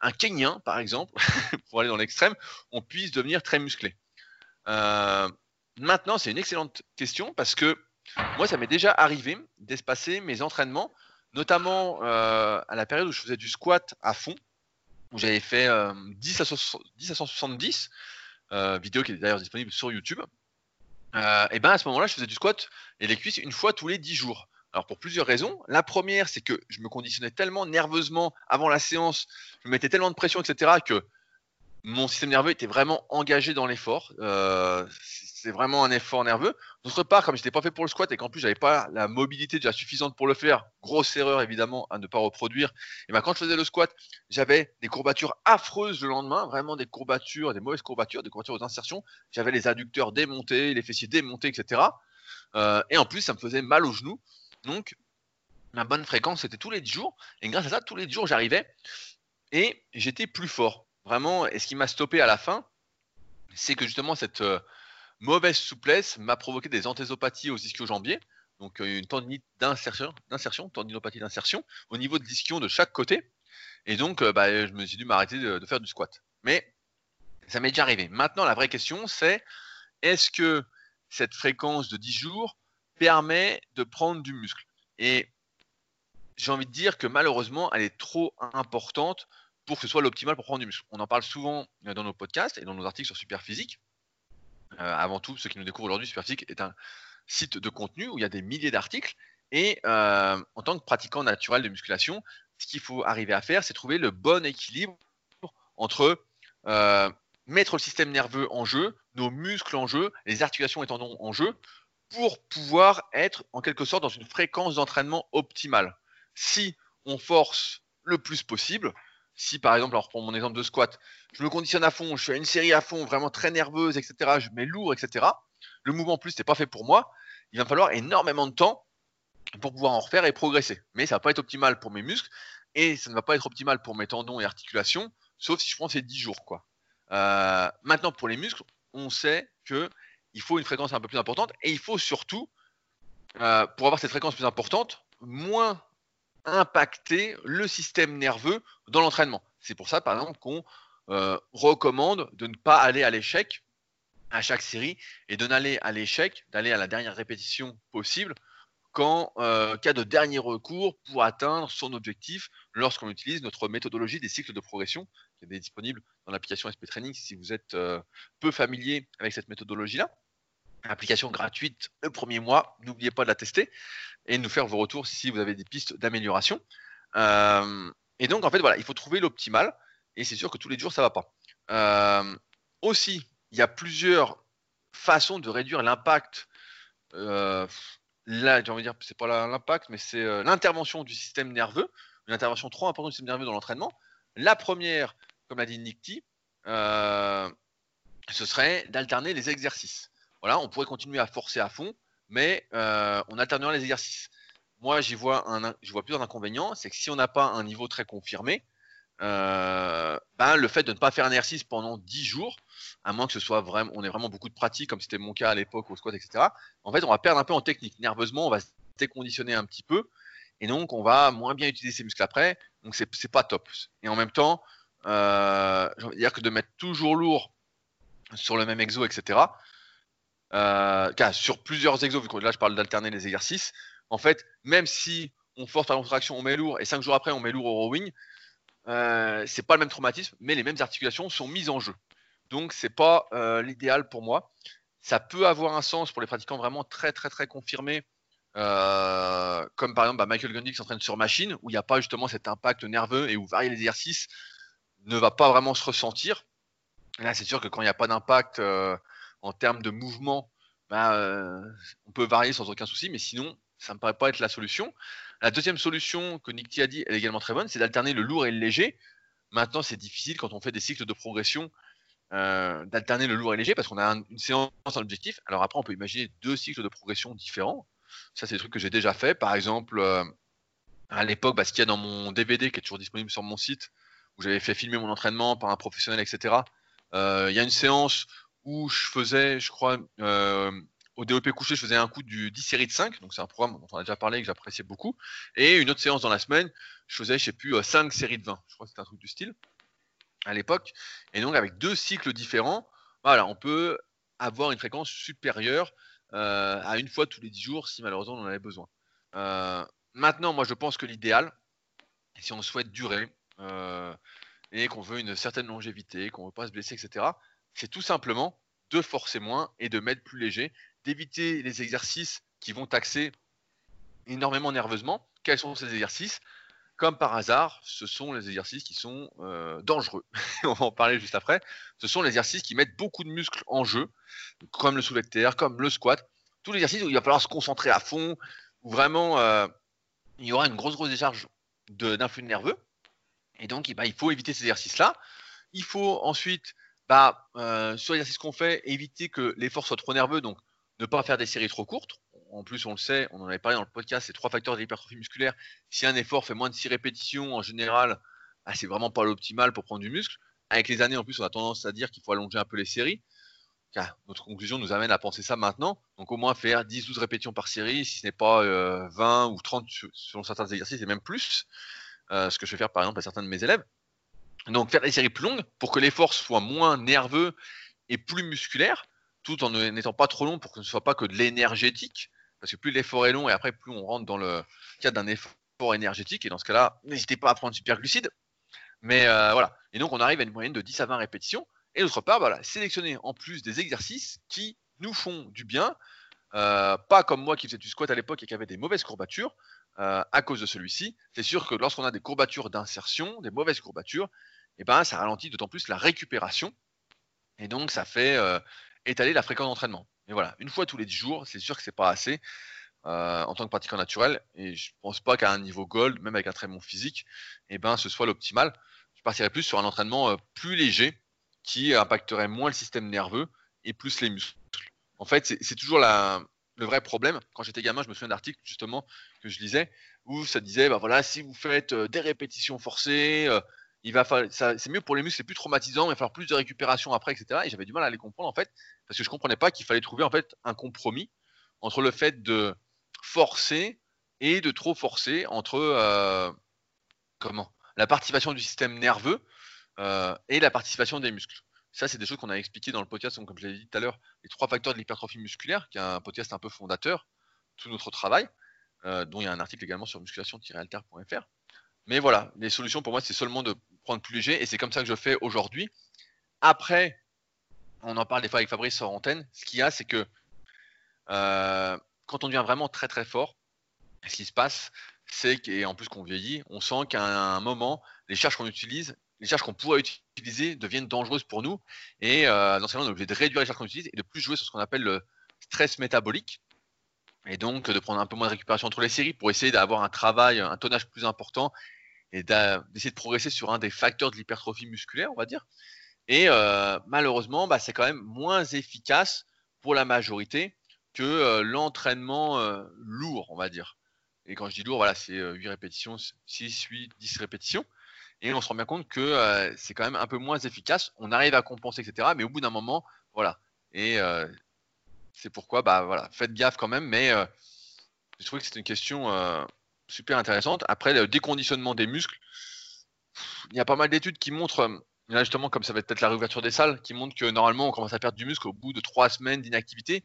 un Kenyan par exemple, pour aller dans l'extrême, on puisse devenir très musclé. Euh, maintenant, c'est une excellente question parce que moi, ça m'est déjà arrivé d'espacer mes entraînements, notamment euh, à la période où je faisais du squat à fond, où j'avais fait euh, 10, à 60 10 à 170, euh, vidéo qui est d'ailleurs disponible sur YouTube. Euh, et ben à ce moment-là, je faisais du squat et les cuisses une fois tous les 10 jours. Alors pour plusieurs raisons. La première, c'est que je me conditionnais tellement nerveusement avant la séance, je me mettais tellement de pression, etc., que mon système nerveux était vraiment engagé dans l'effort. Euh, c'est vraiment un effort nerveux. D'autre part, comme je n'étais pas fait pour le squat et qu'en plus j'avais pas la mobilité déjà suffisante pour le faire, grosse erreur évidemment à ne pas reproduire. Et ben quand je faisais le squat, j'avais des courbatures affreuses le lendemain, vraiment des courbatures, des mauvaises courbatures, des courbatures aux insertions. J'avais les adducteurs démontés, les fessiers démontés, etc. Euh, et en plus, ça me faisait mal aux genoux. Donc, ma bonne fréquence, c'était tous les 10 jours. Et grâce à ça, tous les 10 jours, j'arrivais et j'étais plus fort. Vraiment, et ce qui m'a stoppé à la fin, c'est que justement, cette euh, mauvaise souplesse m'a provoqué des anthésopathies aux ischio-jambiers. Donc, euh, une tendinite d'insertion, d'insertion, tendinopathie d'insertion, au niveau de l'ischio de chaque côté. Et donc, euh, bah, je me suis dû m'arrêter de, de faire du squat. Mais ça m'est déjà arrivé. Maintenant, la vraie question, c'est est-ce que cette fréquence de 10 jours permet de prendre du muscle Et j'ai envie de dire que malheureusement, elle est trop importante pour que ce soit l'optimal pour prendre du muscle. On en parle souvent euh, dans nos podcasts et dans nos articles sur Superphysique. Euh, avant tout, ceux qui nous découvrent aujourd'hui, Superphysique est un site de contenu où il y a des milliers d'articles. Et euh, en tant que pratiquant naturel de musculation, ce qu'il faut arriver à faire, c'est trouver le bon équilibre entre mettre le système nerveux en jeu, nos muscles en jeu, les articulations et tendons en jeu, pour pouvoir être en quelque sorte dans une fréquence d'entraînement optimale. Si on force le plus possible, si par exemple, alors pour mon exemple de squat, je me conditionne à fond, je fais une série à fond, vraiment très nerveuse, etc., je mets lourd, etc., le mouvement en plus n'est pas fait pour moi, il va me falloir énormément de temps pour pouvoir en refaire et progresser. Mais ça va pas être optimal pour mes muscles et ça ne va pas être optimal pour mes tendons et articulations, sauf si je prends ces 10 jours. Quoi. Euh, maintenant, pour les muscles, on sait que il faut une fréquence un peu plus importante et il faut surtout, euh, pour avoir cette fréquence plus importante, moins impacter le système nerveux dans l'entraînement. C'est pour ça, par exemple, qu'on euh, recommande de ne pas aller à l'échec à chaque série et de n'aller à l'échec, d'aller à la dernière répétition possible qu'en euh, cas de dernier recours pour atteindre son objectif lorsqu'on utilise notre méthodologie des cycles de progression qui est disponible dans l'application SP Training si vous êtes peu familier avec cette méthodologie-là. Application gratuite le premier mois, n'oubliez pas de la tester et nous faire vos retours si vous avez des pistes d'amélioration. Euh, et donc en fait voilà, il faut trouver l'optimal et c'est sûr que tous les jours ça va pas. Euh, aussi, il y a plusieurs façons de réduire l'impact. Euh, là, j'ai envie de dire, c'est pas l'impact, mais c'est l'intervention du système nerveux, une intervention trop importante du système nerveux dans l'entraînement. La première, comme l'a dit euh, ce serait d'alterner les exercices. On pourrait continuer à forcer à fond, mais euh, on alternera les exercices. Moi, j'y vois, j'y vois plusieurs inconvénients. C'est que si on n'a pas un niveau très confirmé, euh, ben, le fait de ne pas faire un exercice pendant 10 jours, à moins que ce soit vraiment, on ait vraiment beaucoup de pratique, comme c'était mon cas à l'époque au squat, etc. En fait, on va perdre un peu en technique. Nerveusement, on va se déconditionner un petit peu, et donc on va moins bien utiliser ses muscles après. Donc c'est c'est pas top. Et en même temps, euh, j'ai dire que de mettre toujours lourd sur le même exo, etc. Euh, sur plusieurs exos, vu que là je parle d'alterner les exercices, en fait, même si on force par contraction, on met lourd, et 5 jours après on met lourd au rowing, euh, c'est pas le même traumatisme, mais les mêmes articulations sont mises en jeu. Donc, c'est pas euh, l'idéal pour moi. Ça peut avoir un sens pour les pratiquants vraiment très, très, très confirmés, euh, comme par exemple bah, Michael Gundy qui s'entraîne sur machine, où il n'y a pas justement cet impact nerveux et où varier les exercices ne va pas vraiment se ressentir. Là, c'est sûr que quand il n'y a pas d'impact en termes de mouvement, bah, on peut varier sans aucun souci, mais sinon, ça ne me paraît pas être la solution. La deuxième solution que Nick T a dit, elle est également très bonne, c'est d'alterner le lourd et le léger. Maintenant, c'est difficile quand on fait des cycles de progression euh, d'alterner le lourd et le léger parce qu'on a une séance en objectif. Alors après, on peut imaginer deux cycles de progression différents. Ça, c'est des trucs que j'ai déjà fait. Par exemple, euh, à l'époque, bah, ce qu'il y a dans mon DVD qui est toujours disponible sur mon site, où j'avais fait filmer mon entraînement par un professionnel, etc. Euh, il y a une séance où je faisais, je crois, au DOP couché, je faisais un coup du 10 séries de 5, donc c'est un programme dont on a déjà parlé et que j'appréciais beaucoup. Et une autre séance dans la semaine, je faisais, je sais plus, 5 séries de 20. Je crois que c'était un truc du style à l'époque. Et donc avec deux cycles différents, voilà, on peut avoir une fréquence supérieure euh, à une fois tous les 10 jours si malheureusement on en avait besoin. Euh, maintenant, moi je pense que l'idéal, si on souhaite durer euh, et qu'on veut une certaine longévité, qu'on ne veut pas se blesser, etc., c'est tout simplement de forcer moins et de mettre plus léger, d'éviter les exercices qui vont taxer énormément nerveusement. Quels sont ces exercices? Comme par hasard, ce sont les exercices qui sont euh, dangereux. On va en parler juste après. Ce sont les exercices qui mettent beaucoup de muscles en jeu, comme le soulevé de terre, comme le squat. Tous les exercices où il va falloir se concentrer à fond, où vraiment euh, il y aura une grosse, grosse décharge d'influx nerveux. Et donc, bah, il faut éviter ces exercices-là. Il faut ensuite, bah, euh, sur l'exercice qu'on fait, éviter que l'effort soit trop nerveux, donc ne pas faire des séries trop courtes en plus, on le sait, on en avait parlé dans le podcast, c'est trois facteurs de l'hypertrophie musculaire. Si un effort fait moins de 6 répétitions, en général, ah, c'est vraiment pas l'optimal pour prendre du muscle. Avec les années, en plus, on a tendance à dire qu'il faut allonger un peu les séries. Notre conclusion nous amène à penser ça maintenant. Donc, au moins faire 10-12 répétitions par série, si ce n'est pas 20 euh, ou 30 selon certains exercices, et même plus. Euh, ce que je vais faire, par exemple, à certains de mes élèves. Donc, faire des séries plus longues pour que l'effort soit moins nerveux et plus musculaire, tout en n'étant pas trop long pour que ce ne soit pas que de l'énergétique. Parce que plus l'effort est long et après plus on rentre dans le cadre d'un effort énergétique. Et dans ce cas-là, n'hésitez pas à prendre super glucides. Mais euh, voilà. Et donc on arrive à une moyenne de 10 à 20 répétitions. Et d'autre part, voilà, sélectionner en plus des exercices qui nous font du bien. Euh, pas comme moi qui faisais du squat à l'époque et qui avait des mauvaises courbatures euh, à cause de celui-ci. C'est sûr que lorsqu'on a des courbatures d'insertion, des mauvaises courbatures, eh ben, ça ralentit d'autant plus la récupération. Et donc ça fait étaler la fréquence d'entraînement. Mais voilà, une fois tous les 10 jours, c'est sûr que c'est pas assez euh, en tant que pratiquant naturel. Et je pense pas qu'à un niveau gold, même avec un très bon physique, eh ben, ce soit l'optimal. Je partirais plus sur un entraînement euh, plus léger qui impacterait moins le système nerveux et plus les muscles. En fait, c'est toujours le vrai problème. Quand j'étais gamin, je me souviens d'articles justement que je lisais où ça disait, bah voilà, si vous faites euh, des répétitions forcées, c'est mieux pour les muscles, c'est plus traumatisant, il va falloir plus de récupération après, etc. Et j'avais du mal à les comprendre en fait, parce que je comprenais pas qu'il fallait trouver en fait un compromis entre le fait de forcer et de trop forcer entre euh, comment? La participation du système nerveux euh, et la participation des muscles. Ça, c'est des choses qu'on a expliquées dans le podcast, comme je l'ai dit tout à l'heure, les trois facteurs de l'hypertrophie musculaire, qui est un podcast un peu fondateur, tout notre travail, euh, dont il y a un article également sur musculation-alter.fr. Mais voilà, les solutions pour moi, c'est seulement de prendre plus léger et c'est comme ça que je fais aujourd'hui. Après, on en parle des fois avec Fabrice sur antenne. Ce qu'il y a, c'est que euh, quand on devient vraiment très très fort, ce qui se passe, c'est qu'en plus qu'on vieillit, on sent qu'à un moment, les charges qu'on utilise, les charges qu'on pourrait utiliser deviennent dangereuses pour nous. Et euh, dans ce cas, on est obligé de réduire les charges qu'on utilise et de plus jouer sur ce qu'on appelle le stress métabolique. Et donc de prendre un peu moins de récupération entre les séries pour essayer d'avoir un travail, un tonnage plus important et d'essayer de progresser sur un des facteurs de l'hypertrophie musculaire, on va dire. Et euh, malheureusement, bah, c'est quand même moins efficace pour la majorité que euh, l'entraînement euh, lourd, on va dire. Et quand je dis lourd, voilà, c'est 8 répétitions, 6, 8, 10 répétitions. Et on se rend bien compte que c'est quand même un peu moins efficace. On arrive à compenser, etc. Mais au bout d'un moment, voilà. Et c'est pourquoi, bah voilà, faites gaffe quand même. Mais je trouve que c'est une question super intéressante. Après, le déconditionnement des muscles, il y a pas mal d'études qui montrent, euh, là justement, comme ça va être peut-être la réouverture des salles, qui montrent que normalement on commence à perdre du muscle au bout de trois semaines d'inactivité.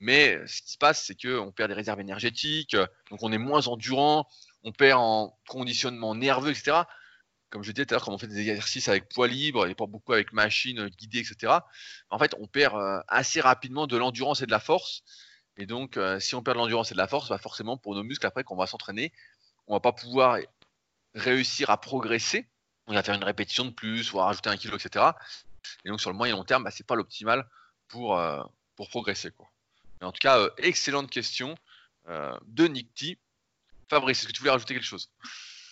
Mais ce qui se passe, c'est qu'on perd des réserves énergétiques, donc on est moins endurant, on perd en conditionnement nerveux, etc. comme je disais tout à l'heure, quand on fait des exercices avec poids libre et pas beaucoup avec machine euh, guidée, etc., en fait, on perd euh, assez rapidement de l'endurance et de la force. Et donc, euh, si on perd de l'endurance et de la force, bah forcément, pour nos muscles, après, qu'on va s'entraîner, on va pas pouvoir réussir à progresser. On va faire une répétition de plus, ou à rajouter un kilo, etc. Et donc, sur le moyen et long terme, bah, c'est pas l'optimal pour, pour progresser. Quoi. Mais en tout cas, excellente question de Nick T. Fabrice, est-ce que tu voulais rajouter quelque chose?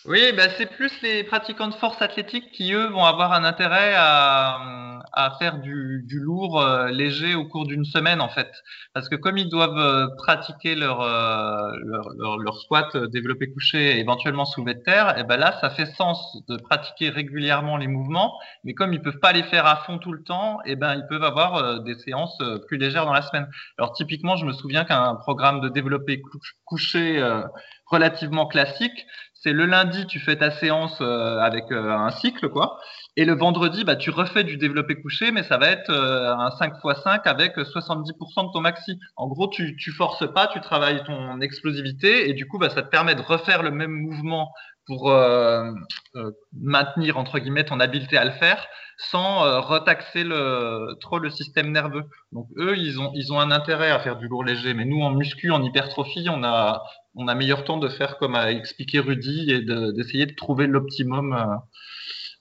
Oui, bah c'est plus les pratiquants de force athlétique qui, eux, vont avoir un intérêt à, à faire du, du lourd euh, léger au cours d'une semaine, en fait. Parce que comme ils doivent euh, pratiquer leur, euh, leur, leur, leur, squat développé couché et éventuellement soulevé de terre, et ben là, ça fait sens de pratiquer régulièrement les mouvements. Mais comme ils peuvent pas les faire à fond tout le temps, et ben ils peuvent avoir des séances plus légères dans la semaine. Alors typiquement, je me souviens qu'un programme de développé couché relativement classique, c'est le lundi, tu fais ta séance euh, avec euh, un cycle, quoi. Et le vendredi, bah, tu refais du développé couché, mais ça va être euh, un 5 x 5 avec 70% de ton maxi. En gros, tu, tu forces pas, tu travailles ton explosivité et du coup, bah, ça te permet de refaire le même mouvement pour maintenir, entre guillemets, ton habileté à le faire sans retaxer trop le système nerveux. Donc eux, ils ont, un intérêt à faire du lourd léger, mais nous, en muscu, en hypertrophie, on a, on a meilleur temps de faire comme a expliqué Rudy et d'essayer de, trouver l'optimum euh,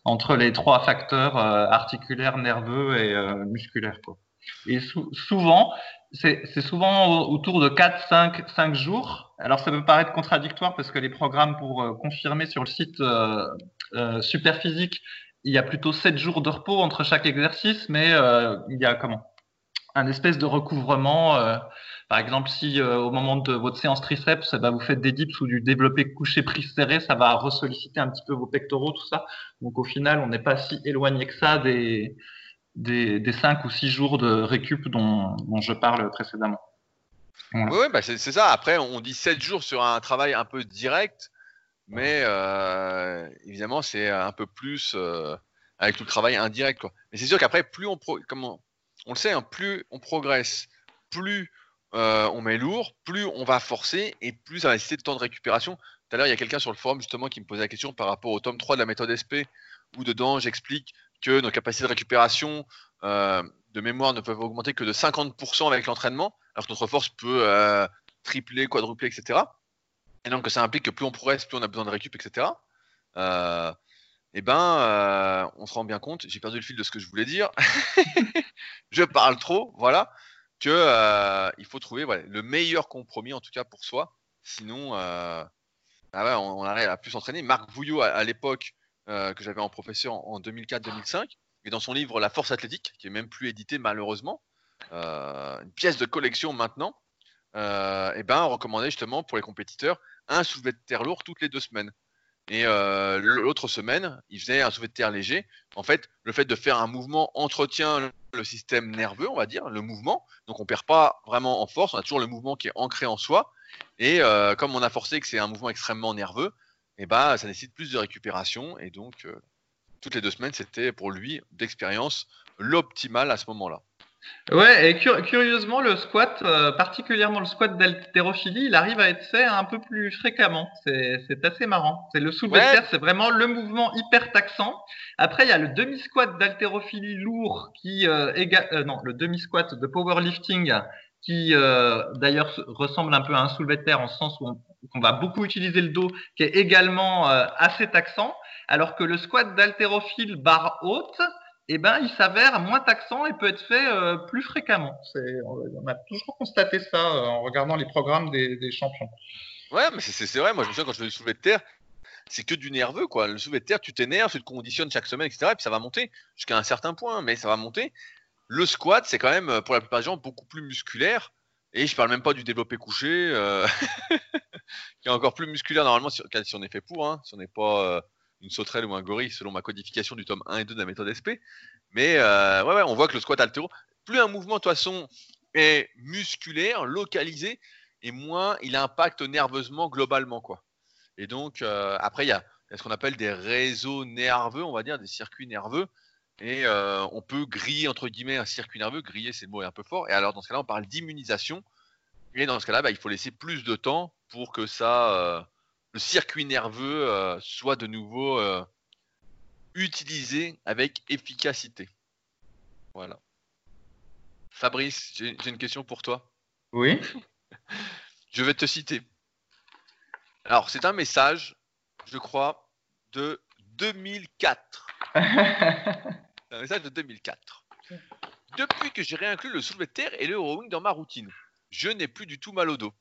entre les trois facteurs euh, articulaires, nerveux et euh, musculaires. Quoi. Et souvent, c'est souvent autour de 4, 5, 5 jours. Alors ça peut paraître contradictoire parce que les programmes pour confirmer sur le site Superphysique, il y a plutôt 7 jours de repos entre chaque exercice, mais il y a comment? Un espèce de recouvrement par exemple, si euh, au moment de votre séance triceps, vous faites des dips ou du développé couché prise serré, ça va ressolliciter un petit peu vos pectoraux, tout ça. Donc au final, on n'est pas si éloigné que ça des, des, des 5 ou 6 jours de récup dont, je parle précédemment. Oui, bah c'est ça. Après, on dit 7 jours sur un travail un peu direct, mais euh, évidemment, c'est un peu plus euh, avec tout le travail indirect. Mais c'est sûr qu'après, plus on, pro on le sait, hein, plus on progresse, plus euh, on met lourd, plus on va forcer et plus ça va nécessiter de temps de récupération. Tout à l'heure, il y a quelqu'un sur le forum justement qui me posait la question par rapport au tome 3 de la méthode SP, où dedans j'explique que nos capacités de récupération euh, de mémoire ne peuvent augmenter que de 50% avec l'entraînement, alors que notre force peut euh, tripler, quadrupler, etc. Et donc ça implique que plus on progresse, plus on a besoin de récup, etc. et ben, on se rend bien compte, j'ai perdu le fil de ce que je voulais dire. je parle trop, voilà que euh, il faut trouver le meilleur compromis en tout cas pour soi. Sinon, euh, bah on, arrive à plus s'entraîner. Marc Vouillot à, l'époque euh, que j'avais en professeur en, 2004-2005 et dans son livre La Force athlétique, qui est même plus édité malheureusement, une pièce de collection maintenant, et ben on recommandait justement pour les compétiteurs un soulevé de terre lourd toutes les deux semaines. Et euh, l'autre semaine, il faisait un soulevé de terre léger. En fait, le fait de faire un mouvement entretient le système nerveux, on va dire, le mouvement. Donc on perd pas vraiment en force, on a toujours le mouvement qui est ancré en soi. Et euh, comme on a forcé que c'est un mouvement extrêmement nerveux, et eh ben, ça nécessite plus de récupération. Et donc, euh, toutes les deux semaines, c'était pour lui d'expérience l'optimal à ce moment-là. Ouais, et curieusement, le squat, euh, particulièrement le squat d'haltérophilie, il arrive à être fait un peu plus fréquemment. C'est assez marrant. C'est le soulevé de terre, c'est vraiment le mouvement hyper taxant. Après, il y a le demi-squat d'haltérophilie lourd qui euh, euh, non, le demi-squat de powerlifting qui d'ailleurs ressemble un peu à un soulevé de terre en ce sens où on, va beaucoup utiliser le dos, qui est également assez taxant, alors que le squat d'haltérophile barre haute, eh ben, il s'avère moins taxant et peut être fait euh, plus fréquemment. On a toujours constaté ça euh, en regardant les programmes des, champions. Ouais, mais c'est vrai. Moi, je me souviens quand je faisais le soulevé de terre, c'est que du nerveux, quoi. Le soulevé de terre, tu t'énerves, tu te conditionnes chaque semaine, etc. Et puis ça va monter jusqu'à un certain point, mais ça va monter. Le squat, c'est quand même, euh, pour la plupart des gens, beaucoup plus musculaire. Et je parle même pas du développé couché, qui est encore plus musculaire normalement si, on est fait pour, hein, si on n'est pas une sauterelle ou un gorille selon ma codification du tome 1 et 2 de la méthode SP. Mais euh, on voit que le squat altéro, plus un mouvement de toute façon est musculaire, localisé, et moins il impacte nerveusement globalement. quoi. Et donc, euh, après, il y a, ce qu'on appelle des réseaux nerveux, on va dire, des circuits nerveux. Et euh, on peut griller, entre guillemets, un circuit nerveux. Griller, c'est le mot est un peu fort. Et alors, dans ce cas-là, on parle d'immunisation. Et dans ce cas-là, bah, il faut laisser plus de temps pour que ça le circuit nerveux euh, soit de nouveau euh, utilisé avec efficacité. Voilà. Fabrice, j'ai une question pour toi. Oui. Je vais te citer. Alors, c'est un message, je crois, de 2004. C'est un message de 2004. Depuis que j'ai réinclus le soulevé de terre et le rowing dans ma routine, je n'ai plus du tout mal au dos.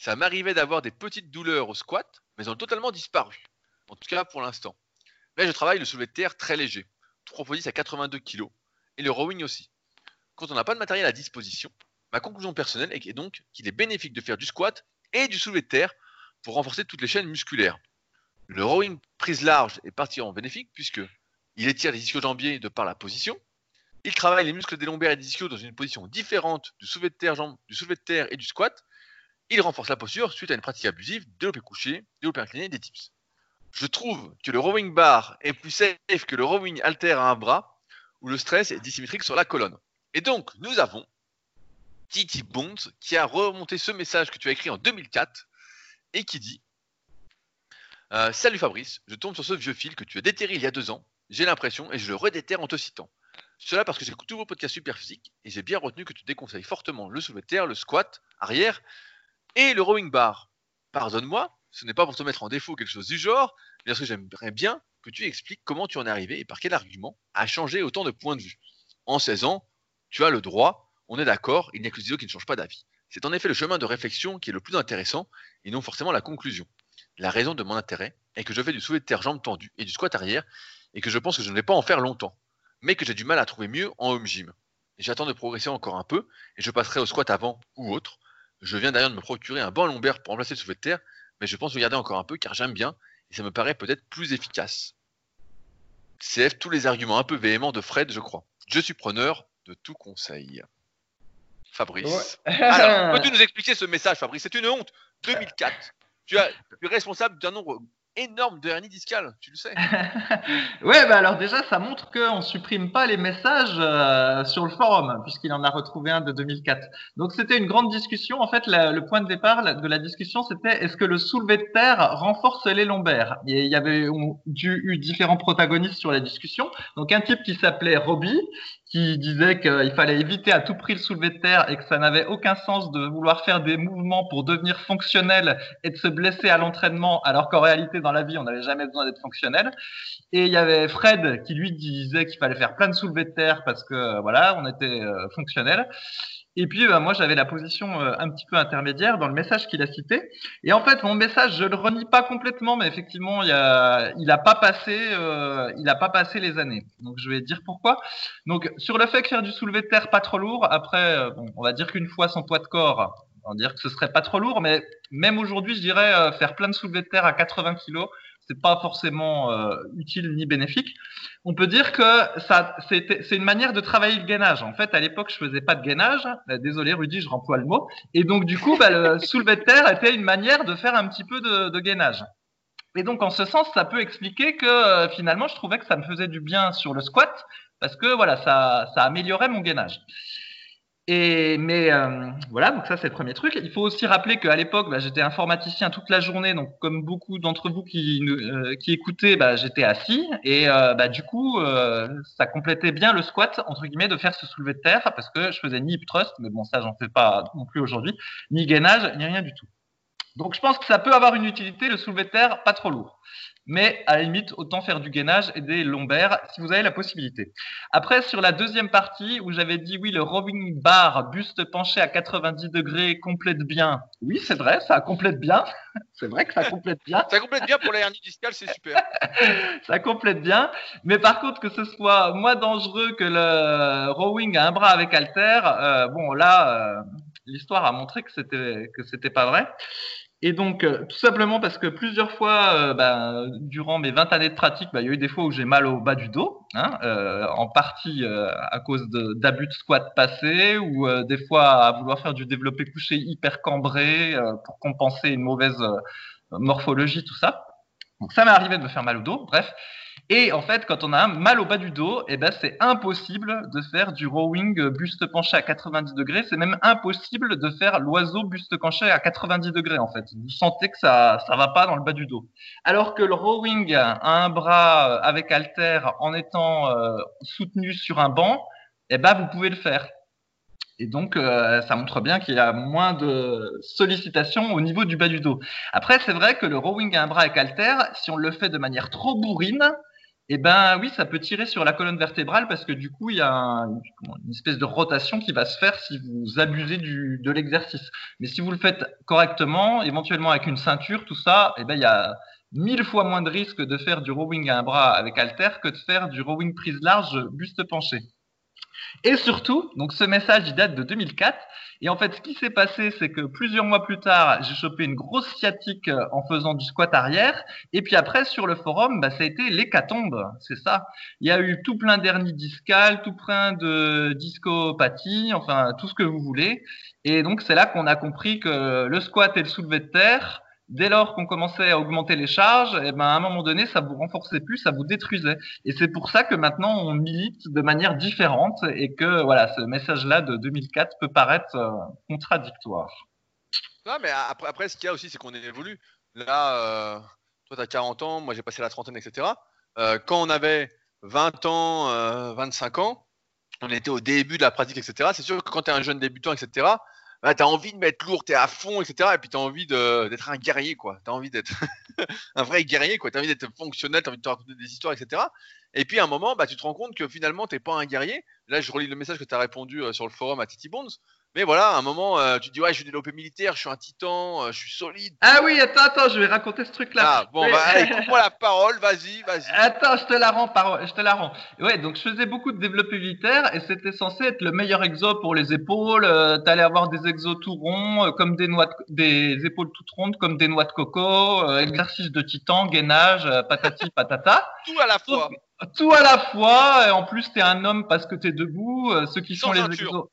Ça m'arrivait d'avoir des petites douleurs au squat, mais elles ont totalement disparu. En tout cas pour l'instant. Mais je travaille le soulevé de terre très léger, 3 x 10 à 82 kg, et le rowing aussi. Quand on n'a pas de matériel à disposition, ma conclusion personnelle est donc qu'il est bénéfique de faire du squat et du soulevé de terre pour renforcer toutes les chaînes musculaires. Le rowing prise large est particulièrement bénéfique puisque il étire les ischio-jambiers de par la position. Il travaille les muscles des lombaires et des ischios dans une position différente du soulevé du soulevé de terre et du squat. Il renforce la posture suite à une pratique abusive, développé couché, développé incliné des tips. Je trouve que le rowing bar est plus safe que le rowing halter à un bras où le stress est dissymétrique sur la colonne. Et donc, nous avons Titi Bonds qui a remonté ce message que tu as écrit en 2004 et qui dit euh, Salut Fabrice, je tombe sur ce vieux fil que tu as déterré il y a deux ans. J'ai l'impression et je le redéterre en te citant. Cela parce que j'écoute tous vos podcasts super physiques et j'ai bien retenu que tu déconseilles fortement le soulevé terre, le squat arrière et le rowing bar. Pardonne-moi, ce n'est pas pour te mettre en défaut quelque chose du genre, mais parce que j'aimerais bien que tu expliques comment tu en es arrivé et par quel argument à changer autant de points de vue. En 16 ans, tu as le droit, on est d'accord, il n'y a que les idiots qui ne changent pas d'avis. C'est en effet le chemin de réflexion qui est le plus intéressant et non forcément la conclusion. La raison de mon intérêt est que je fais du soulevé de terre jambes tendues et du squat arrière et que je pense que je ne vais pas en faire longtemps, mais que j'ai du mal à trouver mieux en home gym. J'attends de progresser encore un peu et je passerai au squat avant ou autre. Je viens d'ailleurs de me procurer un banc lombaire pour remplacer le soulevé de terre, mais je pense le garder encore un peu car j'aime bien et ça me paraît peut-être plus efficace. CF tous les arguments un peu véhéments de Fred, je crois. Je suis preneur de tout conseil. Fabrice. Alors, peux-tu nous expliquer ce message, Fabrice? C'est une honte. 2004. Tu, as, tu es responsable d'un nombre énorme de hernies discales, tu le sais. ouais, bah alors déjà, ça montre qu'on ne supprime pas les messages euh, sur le forum, puisqu'il en a retrouvé un de 2004. Donc c'était une grande discussion. En fait, le point de départ de la discussion, c'était est-ce que le soulevé de terre renforce les lombaires? Il y avait on- eu différents protagonistes sur la discussion. Donc un type qui s'appelait Robbie, qui disait qu'il fallait éviter à tout prix le soulevé de terre et que ça n'avait aucun sens de vouloir faire des mouvements pour devenir fonctionnel et de se blesser à l'entraînement, alors qu'en réalité, dans la vie, on n'avait jamais besoin d'être fonctionnel. Et il y avait Fred qui lui disait qu'il fallait faire plein de soulevés de terre parce que voilà, on était euh, fonctionnel. Et puis euh, moi j'avais la position euh, un petit peu intermédiaire dans le message qu'il a cité. Et en fait mon message je le renie pas complètement, mais effectivement il a, il a pas passé, euh, il a pas passé les années. Donc je vais dire pourquoi. Donc sur le fait que faire du soulevé de terre pas trop lourd, après euh, bon, on va dire qu'une fois son poids de corps, on va dire que ce serait pas trop lourd, mais même aujourd'hui je dirais euh, faire plein de soulevés de terre à 80 kg c'est pas forcément euh, utile ni bénéfique. On peut dire que ça, c'est une manière de travailler le gainage. En fait, à l'époque, je faisais pas de gainage. Euh, Désolé, Rudy, je remploie le mot. Et donc, du coup, bah, le soulevé de terre était une manière de faire un petit peu de, de gainage. Et donc, en ce sens, ça peut expliquer que euh, finalement, je trouvais que ça me faisait du bien sur le squat parce que voilà, ça, ça améliorait mon gainage. Mais euh, voilà, donc ça c'est le premier truc. Il faut aussi rappeler qu'à l'époque, bah, j'étais informaticien toute la journée, donc comme beaucoup d'entre vous qui, euh, écoutaient, bah, j'étais assis et euh, bah, du coup, ça complétait bien le squat entre guillemets de faire ce soulevé de terre parce que je faisais ni hip thrust, mais bon ça j'en fais pas non plus aujourd'hui, ni gainage, ni rien du tout. Donc je pense que ça peut avoir une utilité le soulevé de terre, pas trop lourd. Mais à la limite, autant faire du gainage et des lombaires si vous avez la possibilité. Après, sur la deuxième partie où j'avais dit oui, le rowing bar, buste penché à 90 degrés, complète bien. Oui, c'est vrai, ça complète bien. c'est vrai que ça complète bien. Ça complète bien pour la hernie discale, c'est super. ça complète bien. Mais par contre, que ce soit moins dangereux que le rowing à un bras avec halter, euh, bon, là, euh, l'histoire a montré que c'était que c'était pas vrai. Et donc, euh, tout simplement parce que plusieurs fois, euh, ben, durant mes 20 années de pratique, ben, il y a eu des fois où j'ai mal au bas du dos, hein, euh, en partie euh, à cause de- d'abus de squat passés, ou euh, des fois à vouloir faire du développé couché hyper cambré euh, pour compenser une mauvaise morphologie, tout ça. Donc ça m'est arrivé de me faire mal au dos, bref. Et en fait, quand on a un mal au bas du dos, eh ben, c'est impossible de faire du rowing buste penché à 90 degrés. C'est même impossible de faire l'oiseau buste penché à 90 degrés, en fait. Vous sentez que ça, ça va pas dans le bas du dos. Alors que le rowing à un bras avec halter en étant euh, soutenu sur un banc, eh ben, vous pouvez le faire. Et donc, euh, ça montre bien qu'il y a moins de sollicitations au niveau du bas du dos. Après, c'est vrai que le rowing à un bras avec halter, si on le fait de manière trop bourrine, eh ben oui, ça peut tirer sur la colonne vertébrale parce que du coup, il y a une espèce de rotation qui va se faire si vous abusez de l'exercice. Mais si vous le faites correctement, éventuellement avec une ceinture, tout ça, eh ben il y a mille fois moins de risque de faire du rowing à un bras avec halter que de faire du rowing prise large buste penché. Et surtout, donc ce message il date de 2004. Et en fait, ce qui s'est passé, c'est que plusieurs mois plus tard, j'ai chopé une grosse sciatique euh, en faisant du squat arrière. Et puis après, sur le forum, bah, ça a été l'hécatombe. C'est ça. Il y a eu tout plein d'hernies discales, tout plein de discopathie, enfin tout ce que vous voulez. Et donc c'est là qu'on a compris que le squat et le soulevé de terre, dès lors qu'on commençait à augmenter les charges, eh ben à un moment donné, ça vous renforçait plus, ça vous détruisait. Et c'est pour ça que maintenant on milite de manière différente et que voilà, ce message-là de 2004 peut paraître euh, contradictoire. Non, mais après, après ce qu'il y a aussi, c'est qu'on évolue. Là, euh, toi, tu as 40 ans, moi j'ai passé la trentaine, etc. Euh, quand on avait 20 ans, 25 ans, on était au début de la pratique, etc. C'est sûr que quand tu es un jeune débutant, etc., bah, tu envie de mettre lourd, tu à fond, etc. Et puis tu as envie d'être un guerrier, quoi. Tu envie d'être un vrai guerrier, quoi. Tu envie d'être fonctionnel, tu as envie de te raconter des histoires, etc. Et puis à un moment, bah, tu te rends compte que finalement, tu pas un guerrier. Là, je relis le message que tu as répondu euh, sur le forum à Titi Bones. Mais voilà, à un moment, euh, tu te dis, ouais, je suis développé militaire, je suis un titan, euh, je suis solide. Ah oui, attends, attends, je vais raconter ce truc-là. Ah, bon, bah, écoute-moi la parole, vas-y, vas-y. Attends, je te la rends, parole, je te la rends. Ouais, donc je faisais beaucoup de développé militaire et c'était censé être le meilleur exo pour les épaules. Euh, T'allais avoir des exos tout ronds, euh, comme des noix, des épaules toutes rondes, comme des noix de coco, exercice de titan, gainage, patati patata. Tout à la fois tout à la fois. Et en plus, t'es un homme parce que t'es debout. Euh, ceux qui font les exos,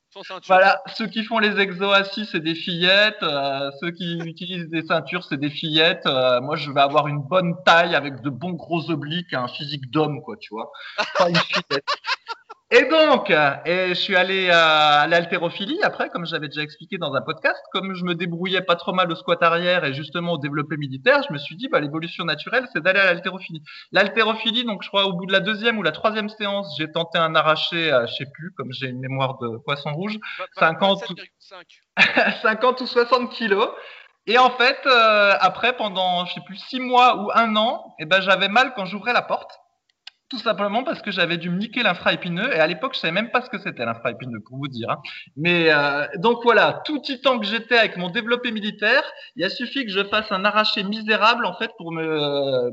voilà, ceux qui font les exos assis, c'est des fillettes. Euh, ceux qui utilisent des ceintures, c'est des fillettes. Euh, moi, je vais avoir une bonne taille avec de bons gros obliques, un physique d'homme, quoi, tu vois. Pas une fillette. Et donc, et je suis allé à l'haltérophilie après, comme j'avais déjà expliqué dans un podcast. Comme je me débrouillais pas trop mal au squat arrière et justement au développé militaire, je me suis dit, bah, l'évolution naturelle, c'est d'aller à l'haltérophilie. L'haltérophilie, donc je crois au bout de la deuxième ou la troisième séance, j'ai tenté un arraché, à, je sais plus, comme j'ai une mémoire de poisson rouge, 50, 50 ou 60 kilos. Et en fait, euh, après, pendant, je sais plus, six mois ou un an, eh ben, j'avais mal quand j'ouvrais la porte. Tout simplement parce que j'avais dû me niquer l'infraépineux et à l'époque je savais même pas ce que c'était l'infraépineux pour vous dire. Hein. Mais euh, donc voilà, tout titan que j'étais avec mon développé militaire, il a suffi que je fasse un arraché misérable en fait pour me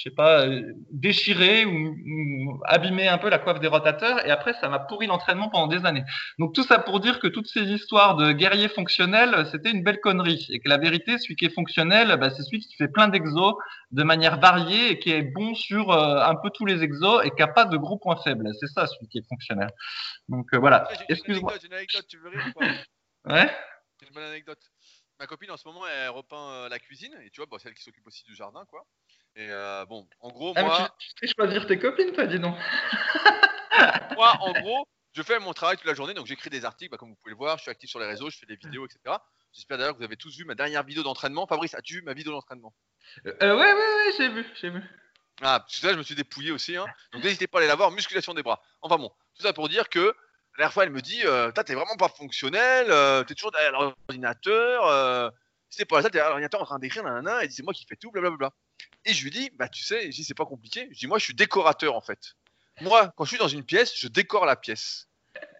je sais pas, euh, déchirer ou, abîmer un peu la coiffe des rotateurs. Et après, ça m'a pourri l'entraînement pendant des années. Donc tout ça pour dire que toutes ces histoires de guerrier fonctionnel, c'était une belle connerie. Et que la vérité, celui qui est fonctionnel, bah, c'est celui qui fait plein d'exos de manière variée et qui est bon sur euh, un peu tous les exos et qui n'a pas de gros points faibles. C'est ça, celui qui est fonctionnel. Donc euh, voilà. Excuse-moi. J'ai une anecdote, tu veux rire ou Ouais. une bonne anecdote. Ma copine en ce moment elle repeint la cuisine et tu vois, c'est elle qui s'occupe aussi du jardin quoi. Et euh, bon, en gros, ah, moi. Tu, sais choisir tes copines, toi, dis donc. moi, en gros, je fais mon travail toute la journée, donc j'écris des articles, bah, comme vous pouvez le voir, je suis actif sur les réseaux, je fais des vidéos, etc. J'espère d'ailleurs que vous avez tous vu ma dernière vidéo d'entraînement. Fabrice, as-tu vu ma vidéo d'entraînement? Euh, Ouais, ouais, ouais, j'ai vu, j'ai vu. Ah, tout ça, je me suis dépouillé aussi. Hein. Donc n'hésitez pas à aller la voir, musculation des bras. Enfin bon, tout ça pour dire que la dernière fois, elle me dit euh, T'es vraiment pas fonctionnel, euh, t'es toujours derrière l'ordinateur, euh, c'est pas ça, t'es derrière l'ordinateur en train d'écrire, nanana, et c'est moi qui fais tout, blablabla. Et je lui dis, bah tu sais, c'est pas compliqué. Je dis, moi je suis décorateur en fait. Moi, quand je suis dans une pièce, je décore la pièce.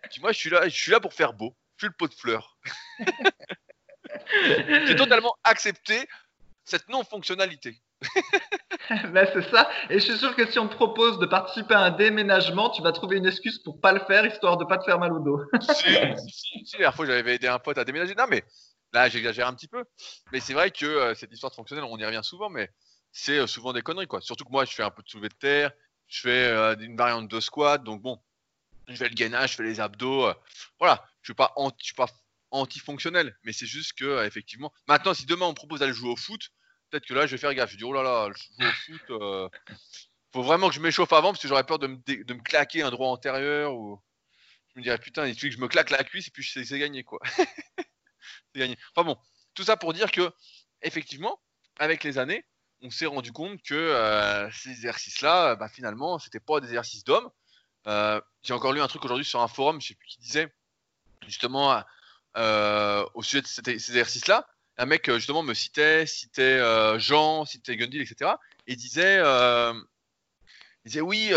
Je dis, moi je suis là, je suis là pour faire beau. Je suis le pot de fleurs. J'ai totalement accepté cette non-fonctionnalité. ben, c'est ça. Et je suis sûr que si on te propose de participer à un déménagement, tu vas trouver une excuse pour pas le faire, histoire de pas te faire mal au dos. si, si, si, la dernière fois j'avais aidé un pote à déménager. Non, mais là j'exagère un petit peu. Mais c'est vrai que euh, cette histoire de fonctionnel, on y revient souvent, mais c'est euh, souvent des conneries, quoi. Surtout que moi, je fais un peu de soulevé de terre, je fais euh, une variante de squat, donc bon, je fais le gainage, je fais les abdos. Euh, voilà, je suis pas anti, suis pas anti-fonctionnel, mais c'est juste que effectivement, maintenant, si demain on propose d'aller jouer au foot, peut-être que là, je vais faire gaffe. Je dis, oh là là, je joue au foot. faut vraiment que je m'échauffe avant parce que j'aurais peur de me, de me claquer un droit antérieur ou je me dirais putain, il suffit que je me claque la cuisse et puis c'est gagné quoi. c'est gagné. Enfin bon, tout ça pour dire que effectivement, avec les années, on s'est rendu compte que euh, ces exercices-là, euh, bah, finalement, c'était pas des exercices d'hommes. Euh, J'ai encore lu un truc aujourd'hui sur un forum, je sais plus qui disait justement au sujet de ces exercices-là. Un mec justement me citait, citait Jean, citait Gundil, etc. Et disait, oui,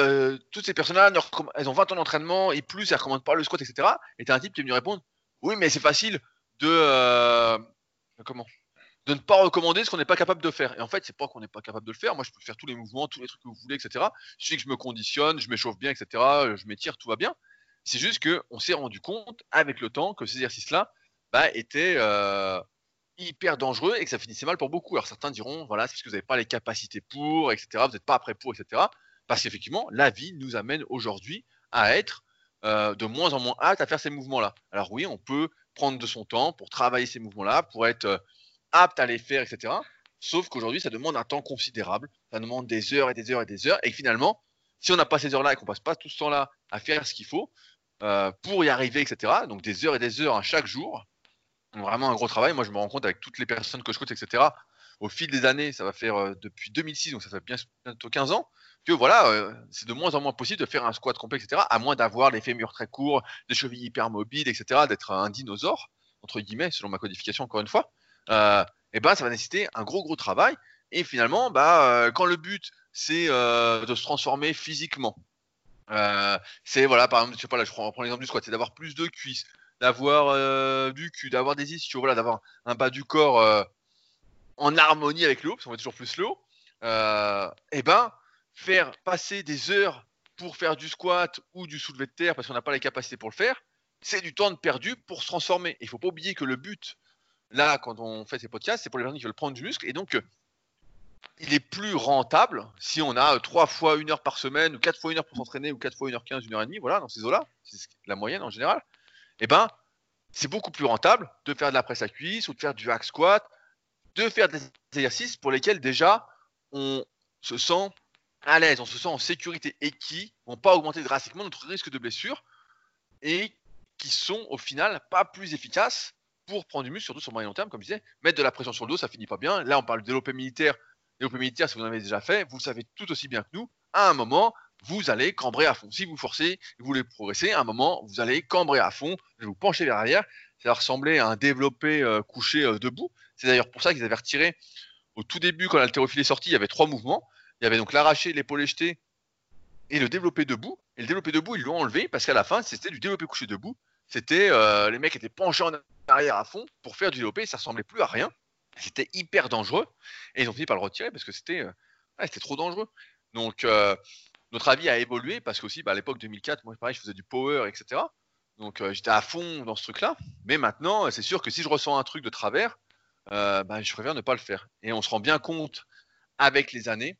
toutes ces personnes-là, elles ont 20 ans d'entraînement et plus, elles recommandent pas le squat, etc. Et un type qui est venu répondre, oui, mais c'est facile de comment? De ne pas recommander ce qu'on n'est pas capable de faire. Et en fait, c'est pas qu'on n'est pas capable de le faire. Moi, je peux faire tous les mouvements, tous les trucs que vous voulez, etc. Je sais que je me conditionne, je m'échauffe bien, etc. Je m'étire, tout va bien. C'est juste que on s'est rendu compte avec le temps que ces exercices-là bah, étaient euh, hyper dangereux et que ça finissait mal pour beaucoup. Alors certains diront, voilà, c'est parce que vous n'avez pas les capacités pour, etc. Vous n'êtes pas prêt pour, etc. Parce qu'effectivement, la vie nous amène aujourd'hui à être euh, de moins en moins hâte à faire ces mouvements-là. Alors oui, on peut prendre de son temps pour travailler ces mouvements-là, pour être euh, apte à les faire, etc. Sauf qu'aujourd'hui, ça demande un temps considérable. Ça demande des heures et des heures et des heures. Et finalement, si on n'a pas ces heures-là et qu'on passe pas tout ce temps-là à faire ce qu'il faut euh, pour y arriver, etc. Donc des heures et des heures à chaque jour, vraiment un gros travail. Moi, je me rends compte avec toutes les personnes que je coach, etc. Au fil des années, ça va faire euh, depuis 2006, donc ça fait bien, bientôt 15 ans, que voilà, euh, c'est de moins en moins possible de faire un squat complet, etc. À moins d'avoir les fémurs très courts, des chevilles hyper mobiles, etc. D'être un dinosaure entre guillemets, selon ma codification encore une fois. Euh, et ben, ça va nécessiter un gros gros travail. Et finalement, bah, euh, quand le but c'est euh, de se transformer physiquement, c'est voilà, par exemple, je je prends, l'exemple du squat, c'est d'avoir plus de cuisses, d'avoir du cul, d'avoir des ischios, voilà, d'avoir un bas du corps en harmonie avec le haut, parce qu'on veut toujours plus le haut. Et ben, faire passer des heures pour faire du squat ou du soulevé de terre parce qu'on n'a pas les capacités pour le faire, c'est du temps perdu pour se transformer. Il faut pas oublier que le but, là, quand on fait ces podcasts, c'est pour les personnes qui veulent prendre du muscle, et donc euh, il est plus rentable si on a trois fois une heure par semaine, ou quatre fois une heure pour s'entraîner, ou quatre fois une heure quinze, une heure et demie, voilà, dans ces eaux-là, c'est ce- la moyenne en général. Et ben, c'est beaucoup plus rentable de faire de la presse à cuisse ou de faire du hack squat, de faire des exercices pour lesquels déjà on se sent à l'aise, on se sent en sécurité et qui vont pas augmenter drastiquement notre risque de blessure et qui sont au final pas plus efficaces pour prendre du muscle, surtout sur moyen long terme, comme je disais, mettre de la pression sur le dos, ça finit pas bien. Là, on parle de développé militaire. Développé militaire, si vous en avez déjà fait, vous le savez tout aussi bien que nous. À un moment, vous allez cambrer à fond. Si vous forcez, vous voulez progresser, à un moment, vous allez cambrer à fond, vous pencher vers l'arrière. Ça va ressembler à un développé euh, couché euh, debout. C'est d'ailleurs pour ça qu'ils avaient retiré au tout début, quand l'haltérophile est sorti, il y avait trois mouvements. Il y avait donc l'arraché, l'épaule jeté et le développé debout. Et le développé debout, ils l'ont enlevé parce qu'à la fin, c'était du développé couché debout. C'était euh, les mecs étaient penchés en arrière à fond pour faire du développé, ça ressemblait plus à rien. C'était hyper dangereux et ils ont fini par le retirer parce que c'était euh, trop dangereux. Donc euh, notre avis a évolué parce qu'aussi bah, à l'époque 2004, moi pareil, je faisais du power, etc. Donc euh, j'étais à fond dans ce truc-là. Mais maintenant, c'est sûr que si je ressens un truc de travers, euh, bah, je préfère ne pas le faire. Et on se rend bien compte avec les années,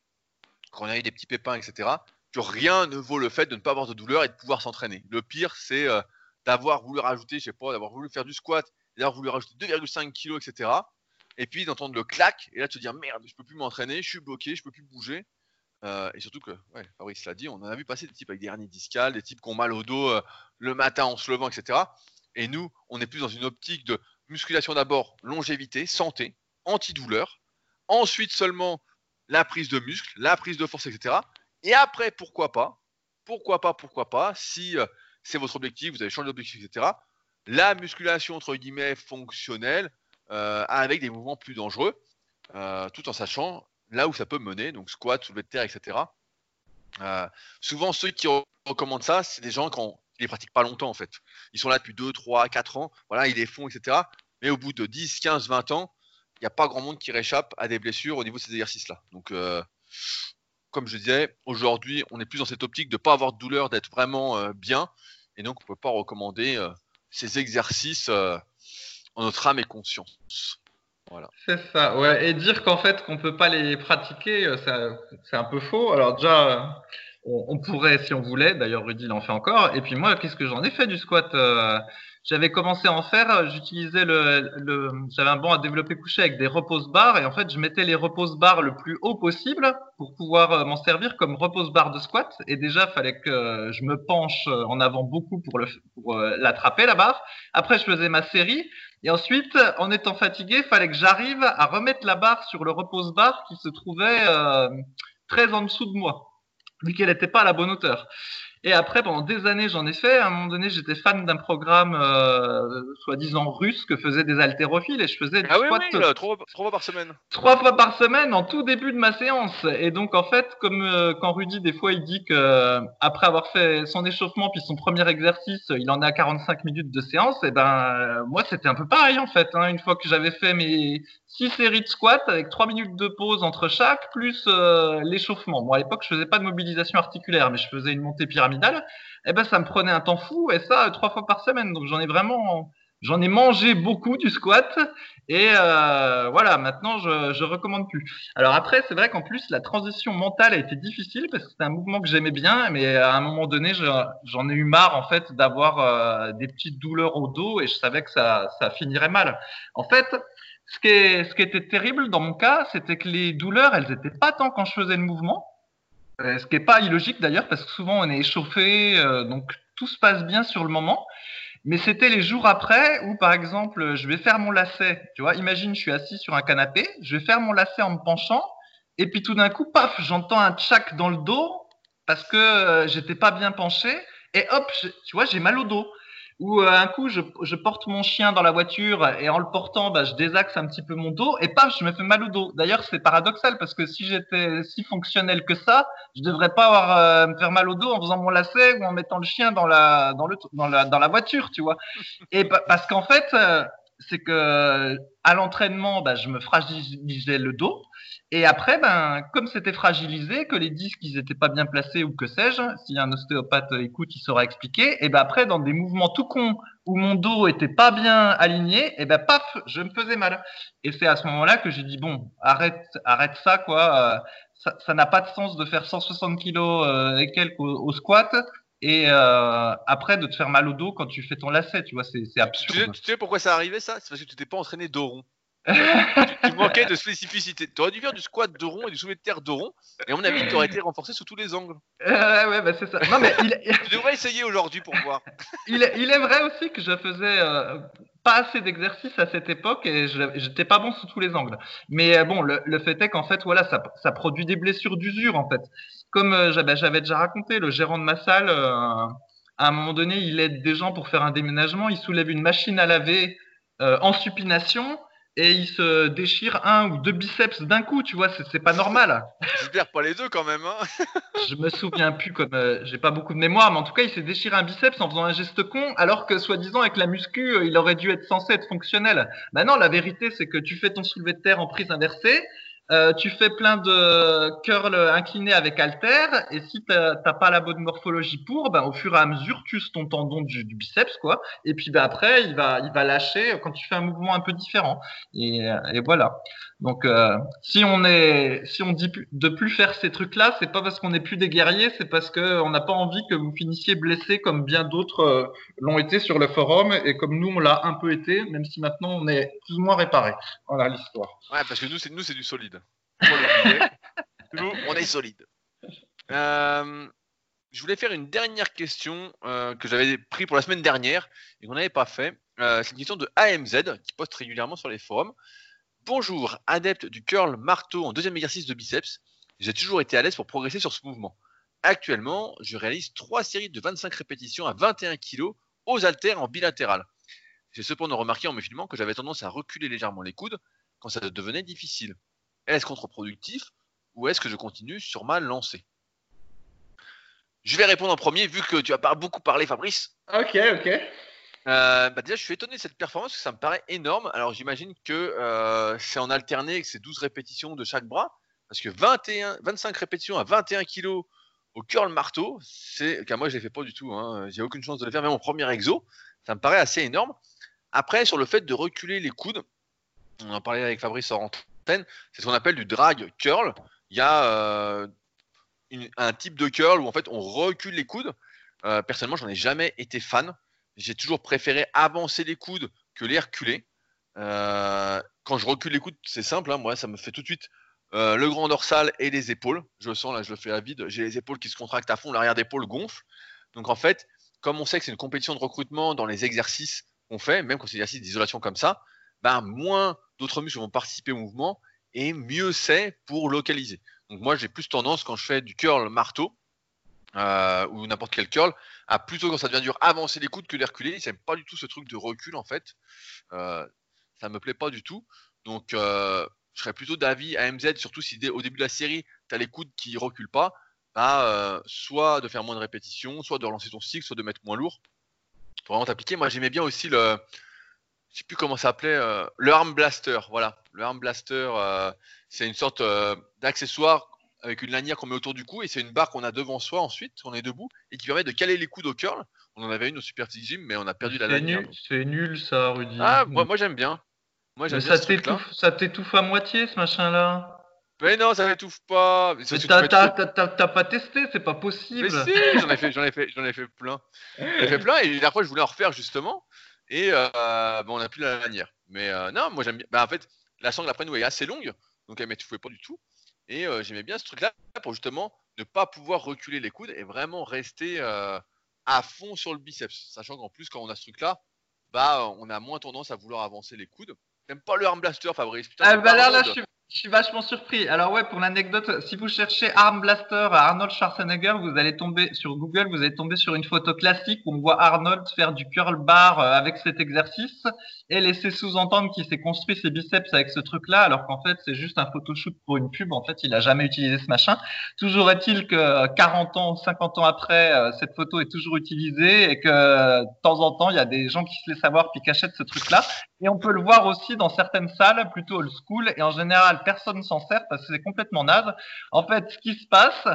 quand on a eu des petits pépins, etc., que rien ne vaut le fait de ne pas avoir de douleur et de pouvoir s'entraîner. Le pire, c'est d'avoir voulu rajouter, je sais pas, d'avoir voulu faire du squat, d'avoir voulu rajouter 2,5 kg, etc. Et puis d'entendre le clac, et là se dire merde, je peux plus m'entraîner, je suis bloqué, je peux plus bouger. Euh, et surtout que, ouais, Fabrice l'a dit, on en a vu passer des types avec des hernies discales, des types qui ont mal au dos euh, le matin en se levant, etc. Et nous, on est plus dans une optique de musculation d'abord, longévité, santé, antidouleur. Ensuite seulement la prise de muscle, la prise de force, etc. Et après, pourquoi pas, pourquoi pas, pourquoi pas, si euh, c'est votre objectif, vous avez changé d'objectif, etc. La musculation entre guillemets fonctionnelle euh, avec des mouvements plus dangereux, euh, tout en sachant là où ça peut mener, donc squat, soulevé de terre, etc. Euh, souvent, ceux qui re- recommandent ça, c'est des gens qui qui les pratiquent pas longtemps en fait. Ils sont là depuis 2, 3, 4 ans, voilà, ils les font, etc. Mais au bout de 10, 15, 20 ans, il n'y a pas grand monde qui réchappe à des blessures au niveau de ces exercices-là. Donc, comme je disais, aujourd'hui, on est plus dans cette optique de ne pas avoir de douleur, d'être vraiment bien. Et donc, on ne peut pas recommander euh, ces exercices euh, en notre âme et conscience. C'est ça, ouais. Et dire qu'en fait qu'on peut pas les pratiquer, euh, c'est un peu faux. Alors déjà, on, on pourrait si on voulait. D'ailleurs, Rudy l'en fait encore. Et puis moi, qu'est-ce que j'en ai fait du squat euh, J'avais commencé à en faire. J'utilisais le, le j'avais un banc à développer couché avec des repose bars et en fait, je mettais les repose bars le plus haut possible pour pouvoir euh, m'en servir comme repose bar de squat. Et déjà, fallait que je me penche euh, en avant beaucoup pour le pour euh, l'attraper la barre. Après, je faisais ma série. Et ensuite, en étant fatigué, fallait que j'arrive à remettre la barre sur le repose bar qui se trouvait euh, très en dessous de moi, vu qu'elle n'était pas à la bonne hauteur. Et après, pendant des années, j'en ai fait. À un moment donné, j'étais fan d'un programme euh, soi-disant russe que faisaient des haltérophiles et je faisais du Ah oui, squat oui, là, trois, trois fois par semaine. trois fois par semaine en tout début de ma séance. Et donc en fait, comme euh, quand Rudy des fois il dit que euh, après avoir fait son échauffement puis son premier exercice, il en est à 45 minutes de séance, et ben euh, moi c'était un peu pareil en fait. hein. Une fois que j'avais fait mes six séries de squats avec trois minutes de pause entre chaque plus euh, l'échauffement. Bon à l'époque je faisais pas de mobilisation articulaire, mais je faisais une montée pyramidale. Et ben ça me prenait un temps fou et ça euh, trois fois par semaine. Donc j'en ai vraiment J'en ai mangé beaucoup du squat et euh, voilà, maintenant je, je recommande plus. Alors après, c'est vrai qu'en plus la transition mentale a été difficile parce que c'était un mouvement que j'aimais bien, mais à un moment donné, je- j'en ai eu marre en fait d'avoir euh, des petites douleurs au dos et je savais que ça, ça finirait mal. En fait, ce qui, est, ce qui était terrible dans mon cas, c'était que les douleurs, elles étaient pas tant quand je faisais le mouvement, euh, ce qui est pas illogique d'ailleurs parce que souvent on est échauffé, euh, donc tout se passe bien sur le moment. Mais c'était les jours après où, par exemple, je vais faire mon lacet. Tu vois, imagine, je suis assis sur un canapé, je vais faire mon lacet en me penchant, et puis tout d'un coup, paf, j'entends un tchac dans le dos parce que euh, j'étais pas bien penché, et hop, tu vois, j'ai mal au dos. Ou euh, un coup, je, je porte mon chien dans la voiture et en le portant, bah, je désaxe un petit peu mon dos et paf, je me fais mal au dos. D'ailleurs, c'est paradoxal parce que si j'étais si fonctionnel que ça, je devrais pas avoir euh, me faire mal au dos en faisant mon lacet ou en mettant le chien dans la dans le dans la dans la voiture, tu vois. Et pa- parce qu'en fait, euh, c'est que à l'entraînement, bah, je me fragilisais le dos. Et après, ben, comme c'était fragilisé, que les disques ils étaient pas bien placés ou que sais-je, si un ostéopathe écoute, il saura expliquer. Et ben après, dans des mouvements tout cons où mon dos était pas bien aligné, et ben paf, je me faisais mal. Et c'est à ce moment-là que j'ai dit bon, arrête, arrête ça quoi. euh, ça n'a pas de sens de faire 160 kilos euh, et quelques au, au squat et euh, après de te faire mal au dos quand tu fais ton lacet, tu vois, c'est c'est Tu sais, absurde. tu sais pourquoi ça arrivait ça? C'est parce que tu t'es pas entraîné dos rond. Tu, manquais de spécificité. Tu aurais dû faire du squat de rond et du soulevé de terre de rond, et à mon avis, tu aurais été renforcé sous tous les angles. Euh, ouais, bah c'est ça. Non mais il, Tu devrais essayer aujourd'hui pour voir. il, est- il est vrai aussi que je faisais euh, pas assez d'exercices à cette époque et je j'étais pas bon sous tous les angles. Mais euh, bon, le, le fait est qu'en fait, voilà, ça, ça produit des blessures d'usure en fait. Comme euh, j'avais j'avais déjà raconté, le gérant de ma salle, à un moment donné, il aide des gens pour faire un déménagement, il soulève une machine à laver en supination et il se déchire un ou deux biceps d'un coup, tu vois, c'est pas normal. J'espère pas les deux quand même. Hein. Je me souviens plus comme euh, j'ai pas beaucoup de mémoire, mais en tout cas, il s'est déchiré un biceps en faisant un geste con, alors que soi-disant avec la muscu, euh, il aurait dû être censé être fonctionnel. Maintenant, la vérité, c'est que tu fais ton soulevé de terre en prise inversée, euh, tu fais plein de curls inclinés avec halter, et si t'as pas la bonne morphologie pour, ben au fur et à mesure, tu ton tendon du, biceps, quoi. Et puis ben après, il va, il va lâcher quand tu fais un mouvement un peu différent. Et, et voilà. Donc, euh, si on est, si on dit de plus faire ces trucs-là, c'est pas parce qu'on n'est plus des guerriers, c'est parce que on n'a pas envie que vous finissiez blessés comme bien d'autres euh, l'ont été sur le forum et comme nous on l'a un peu été, même si maintenant on est plus ou moins réparé. Voilà l'histoire. Ouais, parce que nous, c'est nous, c'est du solide. On est solide. Euh, je voulais faire une dernière question euh, que j'avais pris pour la semaine dernière et qu'on n'avait pas fait. Euh, c'est une question de AMZ qui poste régulièrement sur les forums. Bonjour, adepte du curl marteau en deuxième exercice de biceps. J'ai toujours été à l'aise pour progresser sur ce mouvement. Actuellement, je réalise trois séries de 25 répétitions à 21 kg aux haltères en bilatéral. J'ai cependant remarqué en me filmant que j'avais tendance à reculer légèrement les coudes quand ça devenait difficile. Est-ce contre-productif ou est-ce que je continue sur ma lancée? Je vais répondre en premier vu que tu as pas beaucoup parlé Fabrice. Ok, ok. Euh, bah déjà, je suis étonné de cette performance parce que ça me paraît énorme. Alors, j'imagine que euh, c'est en alterné que c'est 12 répétitions de chaque bras. Parce que 21, 25 répétitions à 21 kg au curl marteau, c'est. Car moi, je ne les fais pas du tout. Hein. J'ai aucune chance de le faire, même en premier exo. Ça me paraît assez énorme. Après, sur le fait de reculer les coudes, on en parlait avec Fabrice en c'est ce qu'on appelle du drag curl. Il y a. euh, un type de curl où en fait on recule les coudes. Euh, personnellement, j'en ai jamais été fan. J'ai toujours préféré avancer les coudes que les reculer. Euh, quand je recule les coudes, c'est simple. hein, moi, ça me fait tout de suite euh, le grand dorsal et les épaules. Je le sens là, je le fais à vide. J'ai les épaules qui se contractent à fond, l'arrière d'épaule gonfle. Donc en fait, comme on sait que c'est une compétition de recrutement dans les exercices qu'on fait, même quand c'est des exercices d'isolation comme ça, ben moins d'autres muscles vont participer au mouvement et mieux c'est pour localiser. Donc moi j'ai plus tendance quand je fais du curl marteau euh, ou n'importe quel curl à plutôt quand ça devient dur avancer les coudes que les reculer. J'aime pas du tout ce truc de recul en fait. Euh, ça me plaît pas du tout. Donc euh, je serais plutôt d'avis à MZ, surtout si au début de la série tu as les coudes qui reculent pas, bah, euh, soit de faire moins de répétitions, soit de relancer ton cycle, soit de mettre moins lourd. Pour vraiment t'appliquer. Moi j'aimais bien aussi le. Je sais plus comment ça s'appelait, euh, le arm blaster. Voilà, le arm blaster, euh, c'est une sorte euh, d'accessoire avec une lanière qu'on met autour du cou et c'est une barre qu'on a devant soi ensuite, on est debout et qui permet de caler les coudes au curl. On en avait une au Super Gym, mais on a perdu la lanière. c'est nul ça, Rudy. Ah, moi, moi j'aime bien. Moi Mais bien ça t'étouffe, ça t'étouffe à moitié ce machin-là. Mais non, ça n'étouffe pas. T'as pas testé, c'est pas possible. Mais si, j'en ai fait, j'en ai fait, j'en ai fait plein. J'en ai fait plein et la dernière fois je voulais en refaire justement et euh, bon, on n'a plus la lanière. Mais euh, non, moi j'aime bien. Bah, en fait, la sangle après nous est assez longue, donc elle m'étouffait pas du tout. Et euh, j'aimais bien ce truc-là pour justement ne pas pouvoir reculer les coudes et vraiment rester à fond sur le biceps. Sachant qu'en plus, quand on a ce truc-là, bah on a moins tendance à vouloir avancer les coudes. T'aimes pas le arm blaster, Fabrice Putain, Ah bah là, je suis, je suis vachement surpris. Alors ouais, pour l'anecdote, si vous cherchez Arm Blaster Arnold Schwarzenegger, vous allez tomber sur Google, vous allez tomber sur une photo classique où on voit Arnold faire du curl bar euh, avec cet exercice et laisser sous-entendre qu'il s'est construit ses biceps avec ce truc-là, alors qu'en fait c'est juste un photoshoot pour une pub. En fait, il a jamais utilisé ce machin. Toujours est-il que euh, 40 ans, 50 ans après, euh, cette photo est toujours utilisée et que euh, de temps en temps, il y a des gens qui se laissent avoir puis qui achètent ce truc-là. Et on peut le voir aussi dans certaines salles plutôt old school. Et en général, personne s'en sert parce que c'est complètement naze. En fait, ce qui se passe,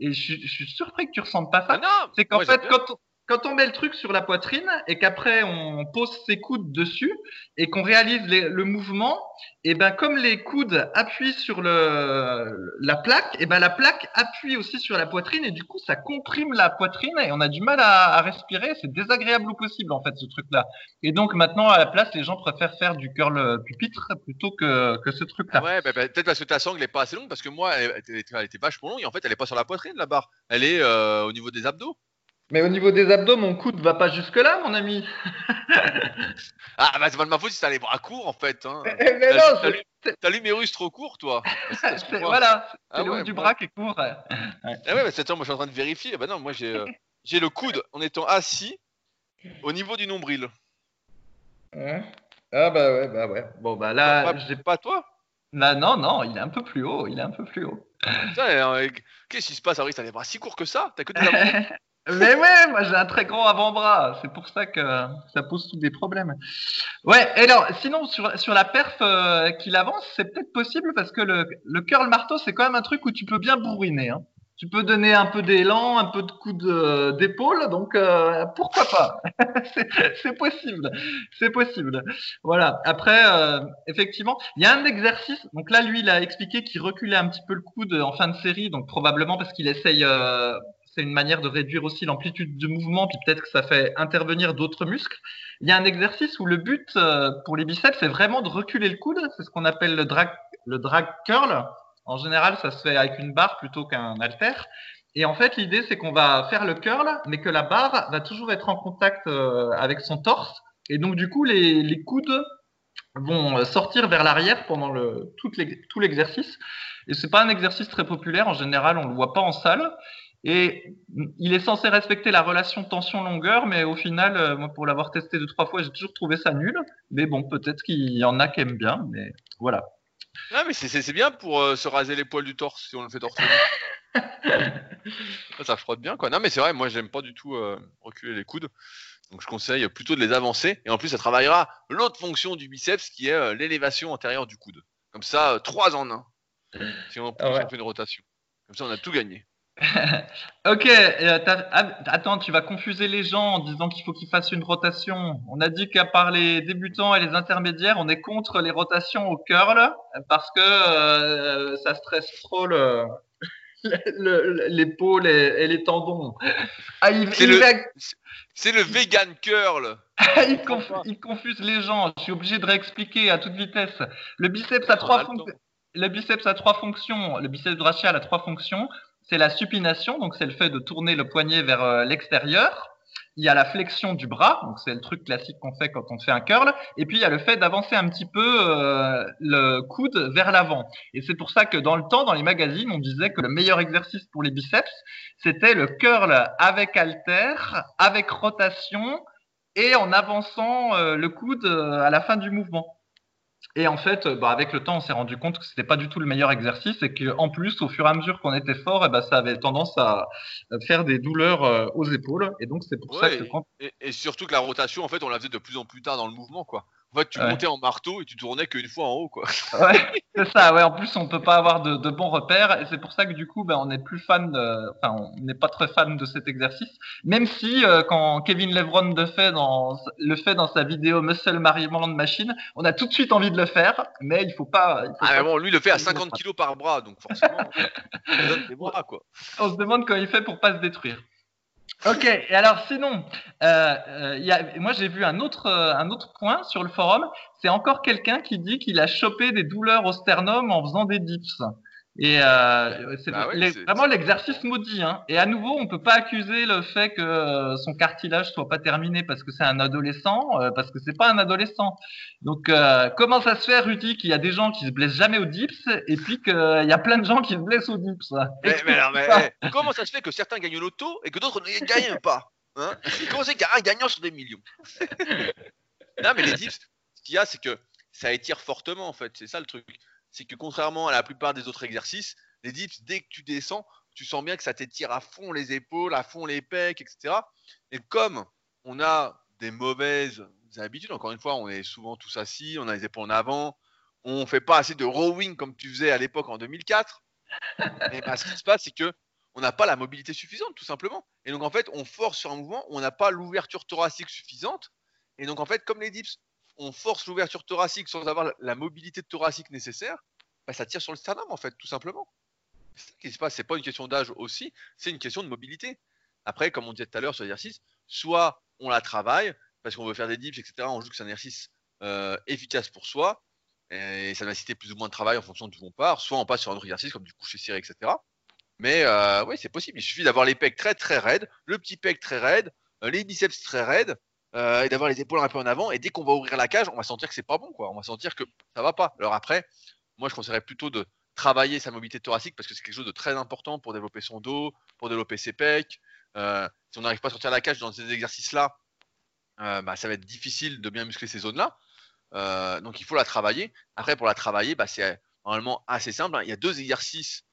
et je, suis- je suis surpris que tu ressentes pas ça, Ah c'est qu'en fait, quand on, quand on met le truc sur la poitrine et qu'après on pose ses coudes dessus et qu'on réalise le mouvement, et ben comme les coudes appuient sur le, la plaque, et ben la plaque appuie aussi sur la poitrine et du coup ça comprime la poitrine et on a du mal à, respirer. C'est désagréable au possible en fait ce truc-là. Et donc maintenant à la place, les gens préfèrent faire du curl pupitre plutôt que, que ce truc-là. Ouais, bah, bah, peut-être parce que ta sangle n'est pas assez longue, parce que moi, elle, elle était, elle était vachement longue, et en fait, elle est pas sur la poitrine, la barre. Elle est euh, au niveau des abdos. Mais au niveau des abdos, mon coude va pas jusque là, mon ami. Ah, bah, c'est pas de ma faute si t'as les bras courts, en fait. Hein. Mais T'as non, t'as lu- T'as l'humérus trop court, toi. Bah, c'est c'est- voilà, c'est Ah le ouais, haut du bras qui est court. Ah ouais, bah, c'est- moi, je suis en train de vérifier. Bah non, moi, j'ai euh, j'ai le coude en étant assis au niveau du nombril. Ouais. Ah bah ouais, bah ouais. Bon bah là, pas, j'ai pas toi? Là non non, il est un peu plus haut, il est un peu plus haut. Putain, euh, Qu'est-ce qui se passe, Henri? T'as les bras si courts que ça? T'as que des abdos? Mais ouais, moi j'ai un très grand avant-bras, c'est pour ça que ça pose tous des problèmes. Ouais, et alors sinon sur sur la perf euh, qu'il avance, c'est peut-être possible parce que le le curl marteau c'est quand même un truc où tu peux bien bourriner. Hein. Tu peux donner un peu d'élan, un peu de coup d'épaule, donc euh, pourquoi pas? C'est possible, c'est possible. Voilà. Après, euh, effectivement, il y a un exercice. Donc là, lui, il a expliqué qu'il reculait un petit peu le coude en fin de série, donc probablement parce qu'il essaye. C'est une manière de réduire aussi l'amplitude de mouvement, puis peut-être que ça fait intervenir d'autres muscles. Il y a un exercice où le but euh, pour les biceps, c'est vraiment de reculer le coude. C'est ce qu'on appelle le drag, curl. En général, ça se fait avec une barre plutôt qu'un halter. Et en fait, l'idée, c'est qu'on va faire le curl, mais que la barre va toujours être en contact euh, avec son torse. Et donc, du coup, les, les coudes vont euh, sortir vers l'arrière pendant tout l'exercice. Et c'est pas un exercice très populaire. En général, on le voit pas en salle. Et il est censé respecter la relation tension-longueur, mais au final, euh, moi, pour l'avoir testé deux, trois fois, j'ai toujours trouvé ça nul. Mais bon, peut-être qu'il y en a qui aiment bien, mais voilà. Ah, mais c'est- bien pour euh, se raser les poils du torse si on le fait torse ça, frotte bien, quoi. Non, mais c'est vrai, moi, j'aime pas du tout euh, reculer les coudes. Donc, je conseille plutôt de les avancer. Et en plus, ça travaillera l'autre fonction du biceps qui est euh, l'élévation antérieure du coude. Comme ça, trois en un. Si on, Ah ouais. on fait une rotation. Comme ça, on a tout gagné. Ok, euh, ah, attends, tu vas confuser les gens en disant qu'il faut qu'ils fassent une rotation. On a dit qu'à part les débutants et les intermédiaires, on est contre les rotations au curl parce que euh, ça stresse trop le, le- le- l'épaule et, et les tendons. Ah, C'est le- vegan curl. il, conf- il confuse les gens. Je suis obligé de réexpliquer à toute vitesse. Le biceps a trois fonctions. Le biceps a trois fonctions. Le biceps brachial a trois fonctions. C'est la supination, donc c'est le fait de tourner le poignet vers euh, l'extérieur. Il y a la flexion du bras, donc c'est le truc classique qu'on fait quand on fait un curl. Et puis il y a le fait d'avancer un petit peu euh, le coude vers l'avant. Et c'est pour ça que dans le temps, dans les magazines, on disait que le meilleur exercice pour les biceps, c'était le curl avec halter, avec rotation et en avançant euh, le coude à la fin du mouvement. Et en fait, euh, bah, avec le temps, on s'est rendu compte que c'était pas du tout le meilleur exercice et qu'en plus, au fur et à mesure qu'on était fort, et ben ça avait tendance à faire des douleurs euh, aux épaules. Et donc, c'est pour ça que quand Et, et surtout que la rotation, en fait, on la faisait de plus en plus tard dans le mouvement, quoi. En fait, tu Ouais. montais en marteau et tu tournais qu'une fois en haut, quoi. Ouais, c'est ça, ouais. En plus, on peut pas avoir de, de bons repères, et c'est pour ça que du coup, ben, on n'est plus fan, de, enfin, on n'est pas très fan de cet exercice. Même si, euh, quand Kevin Levron le fait dans, le fait dans sa vidéo Muscle Mariement Machine, on a tout de suite envie de le faire, mais il faut pas. il faut Ah, pas- mais bon, lui, il le fait à il le 50 fera. kilos par bras, donc forcément, il donne des bras, quoi. On se demande comment il fait pour pas se détruire. Ok, et alors sinon, euh, euh, y a, moi j'ai vu un autre, euh, un autre point sur le forum, c'est encore quelqu'un qui dit qu'il a chopé des douleurs au sternum en faisant des dips. Et euh, c'est Bah ouais, c'est- vraiment l'exercice maudit. Hein. Et à nouveau, on peut pas accuser le fait que euh, son cartilage soit pas terminé parce que c'est un adolescent, euh, parce que c'est pas un adolescent. Donc euh, comment ça se fait, Rudy, qu'il y a des gens qui se blessent jamais aux dips et puis qu'il y a plein de gens qui se blessent aux dips Mais, mais alors, mais, Explique eh, comment ça se fait que certains gagnent au loto et que d'autres ne gagnent pas hein? Comment c'est qu'il y a un gagnant sur des millions Non, mais les dips, ce qu'il y a, c'est que ça étire fortement, en fait. C'est ça le truc. C'est que contrairement à la plupart des autres exercices, les dips, dès que tu descends, tu sens bien que ça t'étire à fond les épaules, à fond les pecs, etc. Et comme on a des mauvaises habitudes, encore une fois, on est souvent tous assis, on a les épaules en avant, on fait pas assez de rowing comme tu faisais à l'époque en 2004. Et ben, ce qui se passe, c'est que on n'a pas la mobilité suffisante, tout simplement. Et donc, en fait, on force sur un mouvement on n'a pas l'ouverture thoracique suffisante. Et donc, en fait, comme les dips, on force l'ouverture thoracique sans avoir la- mobilité thoracique nécessaire, bah, ça tire sur le sternum, en fait, tout simplement. C'est ça qui se passe. C'est pas une question d'âge aussi, c'est une question de mobilité. Après, comme on disait tout à l'heure sur l'exercice, soit on la travaille parce qu'on veut faire des dips, etc. On joue que c'est un exercice euh, efficace pour soi et ça va nécessiter plus ou moins de travail en fonction d'où on part. Soit on passe sur un autre exercice comme du coucher serré, etc. Mais euh, oui, c'est possible. Il suffit d'avoir les pecs très très raides, le petit pec très raide, euh, les biceps très raides, euh, et d'avoir les épaules un peu en avant. Et dès qu'on va ouvrir la cage, on va sentir que c'est pas bon, quoi. On va sentir que ça va pas. Alors après, moi je conseillerais plutôt de travailler sa mobilité thoracique parce que c'est quelque chose de très important pour développer son dos, pour développer ses pecs. Euh, si on n'arrive pas à sortir la cage dans ces exercices-là, euh, bah, ça va être difficile de bien muscler ces zones-là. Donc il faut la travailler. Après, pour la travailler, bah, c'est normalement assez simple. hein. Il y a deux exercices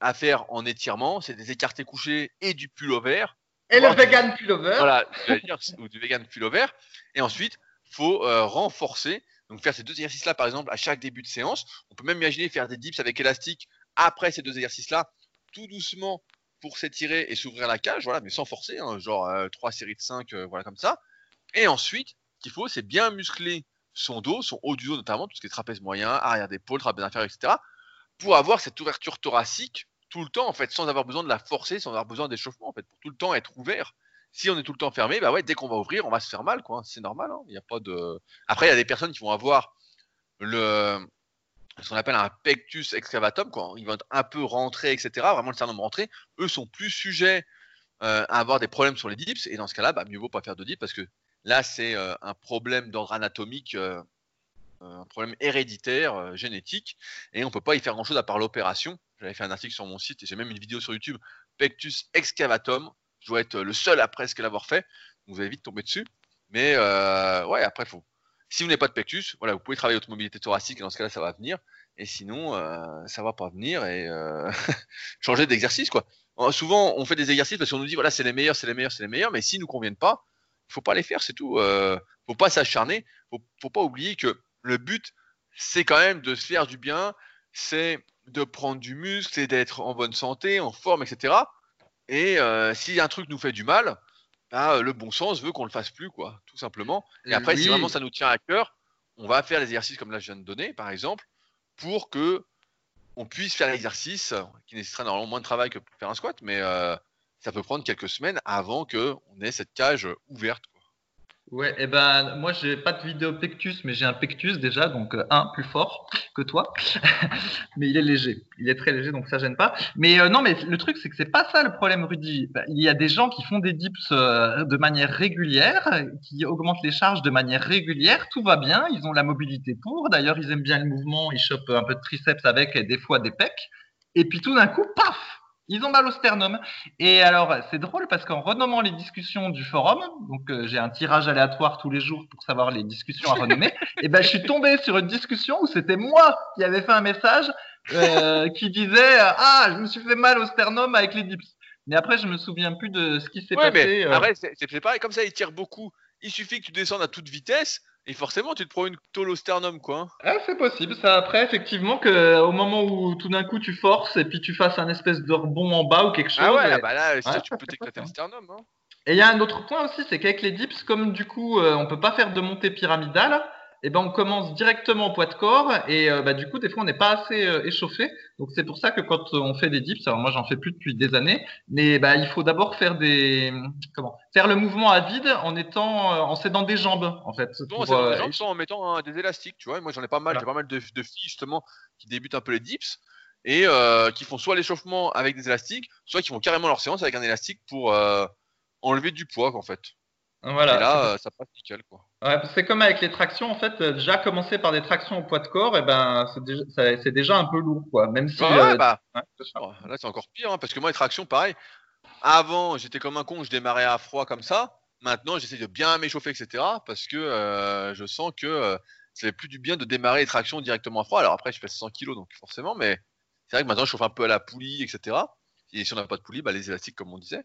à faire en étirement. C'est des écartés couchés et du pullover. Et le vegan pullover. Voilà, dire, ou du vegan pullover. Et ensuite, faut euh, renforcer. Donc faire ces deux exercices-là, par exemple, à chaque début de séance. On peut même imaginer faire des dips avec élastique après ces deux exercices-là, tout doucement pour s'étirer et s'ouvrir la cage, voilà, mais sans forcer, hein, genre euh, trois séries de 5, voilà comme ça. Et ensuite, ce qu'il faut, c'est bien muscler son dos, son haut du dos notamment, tout ce qui est trapèze moyen, arrière d'épaule, trapèze inférieur, etc., pour avoir cette ouverture thoracique tout le temps, en fait, sans avoir besoin de la forcer, sans avoir besoin d'échauffement, en fait, pour tout le temps être ouvert. Si on est tout le temps fermé, bah ouais, dès qu'on va ouvrir, on va se faire mal, quoi. C'est normal. hein. Il n'y a pas de. Après, il y a des personnes qui vont avoir le ce qu'on appelle un pectus excavatum, quoi. Ils vont être un peu rentrés, etc. Vraiment le sternum rentré. Eux sont plus sujets euh, à avoir des problèmes sur les dips. Et dans ce cas-là, bah, mieux vaut pas faire de dips parce que là, c'est euh, un problème d'ordre anatomique, euh, un problème héréditaire, génétique. Et on peut pas y faire grand-chose à part l'opération. J'avais fait un article sur mon site et j'ai même une vidéo sur YouTube, pectus excavatum. Je dois être le seul à presque l'avoir fait. Vous allez vite tomber dessus. Mais euh, ouais, après, faut. Si vous n'avez pas de pectus, voilà, vous pouvez travailler votre mobilité thoracique et dans ce cas-là, ça va venir. Et sinon, euh, ça va pas venir et euh, changer d'exercice, quoi. Souvent, on fait des exercices parce qu'on nous dit, voilà, c'est les meilleurs, c'est les meilleurs, c'est les meilleurs, mais s'ils nous conviennent pas, il faut pas les faire, c'est tout. Euh, faut pas s'acharner. Faut, faut pas oublier que le but, c'est quand même de se faire du bien, c'est de prendre du muscle, c'est d'être en bonne santé, en forme, etc. Et euh, si un truc nous fait du mal, bah, le bon sens veut qu'on le fasse plus, quoi, tout simplement. Et après, si vraiment ça nous tient à cœur, on va faire les exercices comme là je viens de donner, par exemple, pour que on puisse faire l'exercice, qui nécessitera normalement moins de travail que pour faire un squat, mais euh, ça peut prendre quelques semaines avant qu'on ait cette cage ouverte. Ouais, et ben moi j'ai pas de vidéo pectus, mais j'ai un pectus déjà, donc euh, un plus fort que toi, mais il est léger, il est très léger, donc ça gêne pas. Mais euh, non, mais le truc c'est que c'est pas ça le problème, Rudy. Bah, il y a des gens qui font des dips euh, de manière régulière, qui augmentent les charges de manière régulière, tout va bien, ils ont la mobilité pour. D'ailleurs, ils aiment bien le mouvement, ils chopent un peu de triceps avec et des fois des pecs. Et puis tout d'un coup, paf, ils ont mal au sternum. Et alors, c'est drôle parce qu'en renommant les discussions du forum, donc euh, j'ai un tirage aléatoire tous les jours pour savoir les discussions à renommer, et ben je suis tombé sur une discussion où c'était moi qui avais fait un message euh, qui disait ah je me suis fait mal au sternum avec les dips. Mais après je me souviens plus de ce qui s'est Ouais, passé. mais euh. après, c'est pareil, comme ça, il tire beaucoup. Il suffit que tu descendes à toute vitesse, et forcément, tu te prends une tôle au sternum, quoi. hein. Ah, c'est possible. Ça après effectivement que au moment où tout d'un coup tu forces et puis tu fasses un espèce de rebond en bas ou quelque chose. Ah ouais, et- ah bah là, Ouais, tu peux t'éclater le sternum. Hein. Et il y a un autre point aussi, c'est qu'avec les dips, comme du coup euh, on peut pas faire de montée pyramidale, et ben on commence directement au poids de corps et euh, bah, du coup des fois on n'est pas assez euh, échauffé. Donc c'est pour ça que quand on fait des dips, alors moi j'en fais plus depuis des années, mais bah, il faut d'abord faire des comment faire le mouvement à vide en étant euh, en s'aidant des jambes en fait. Non, pour, euh, les jambes sans en mettant hein, des élastiques, tu vois. Moi, j'en ai pas mal. Voilà. J'ai pas mal de, de filles, justement, qui débutent un peu les dips et euh, qui font soit l'échauffement avec des élastiques, soit qui font carrément leur séance avec un élastique pour euh, enlever du poids, en fait. Voilà. et là, euh, ça passe nickel, quoi. Ouais, c'est comme avec les tractions en fait. euh, Déjà commencer par des tractions au poids de corps, et ben c'est déjà, c'est un peu lourd quoi. Même si Ouais, euh, bah, ouais, c'est Là, c'est encore pire, hein, parce que moi, les tractions, pareil. Avant, j'étais comme un con, je démarrais à froid comme ça. Maintenant, j'essaie de bien m'échauffer, etc. Parce que euh, je sens que euh, ça fait plus du bien de démarrer les tractions directement à froid. Alors après, je fais 100 kilos, donc forcément, mais c'est vrai que maintenant, je chauffe un peu à la poulie, etc. Et si on n'a pas de poulie, bah, les élastiques, comme on disait.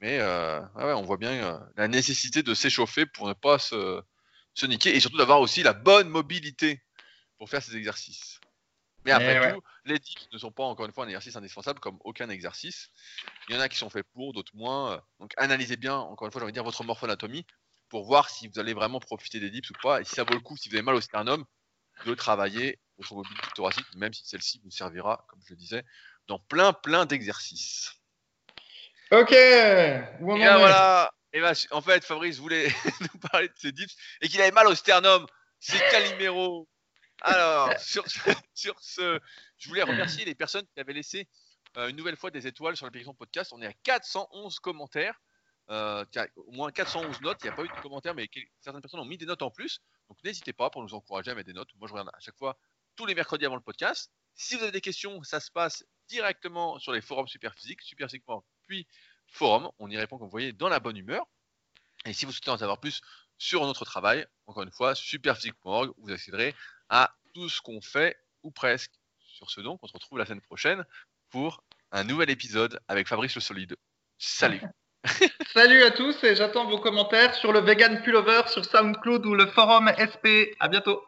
Mais euh, ouais, on voit bien euh, la nécessité de s'échauffer pour ne pas se, se niquer et surtout d'avoir aussi la bonne mobilité pour faire ces exercices. Mais après Eh ouais. tout, les dips ne sont pas encore une fois un exercice indispensable comme aucun exercice. Il y en a qui sont faits pour, d'autres moins. Donc analysez bien, encore une fois, j'ai envie de dire votre morphoanatomie pour voir si vous allez vraiment profiter des dips ou pas et si ça vaut le coup, si vous avez mal au sternum, de travailler votre mobilité thoracique, même si celle-ci vous servira, comme je le disais, dans plein plein d'exercices. Ok. Où on Et en là, est voilà. Et en fait, Fabrice voulait nous parler de ses dips et qu'il avait mal au sternum. C'est Calimero. Alors, sur ce, sur ce, je voulais remercier les personnes qui avaient laissé euh, une nouvelle fois des étoiles sur l'application podcast. On est à 411 commentaires. Euh, au moins 411 notes. Il n'y a pas eu de commentaires, mais certaines personnes ont mis des notes en plus. Donc n'hésitez pas pour nous encourager à mettre des notes. Moi, je regarde à chaque fois tous les mercredis avant le podcast. Si vous avez des questions, ça se passe directement sur les forums Superphysique, Superphysique.org, puis forum. On y répond, comme vous voyez, dans la bonne humeur. Et si vous souhaitez en savoir plus sur notre travail, encore une fois, superphysique.org, vous accéderez à tout ce qu'on fait, ou presque. Sur ce donc, on se retrouve la semaine prochaine pour un nouvel épisode avec Fabrice le Solide. Salut Salut à tous et j'attends vos commentaires sur le Vegan Pullover sur SoundCloud ou le forum SP. À bientôt.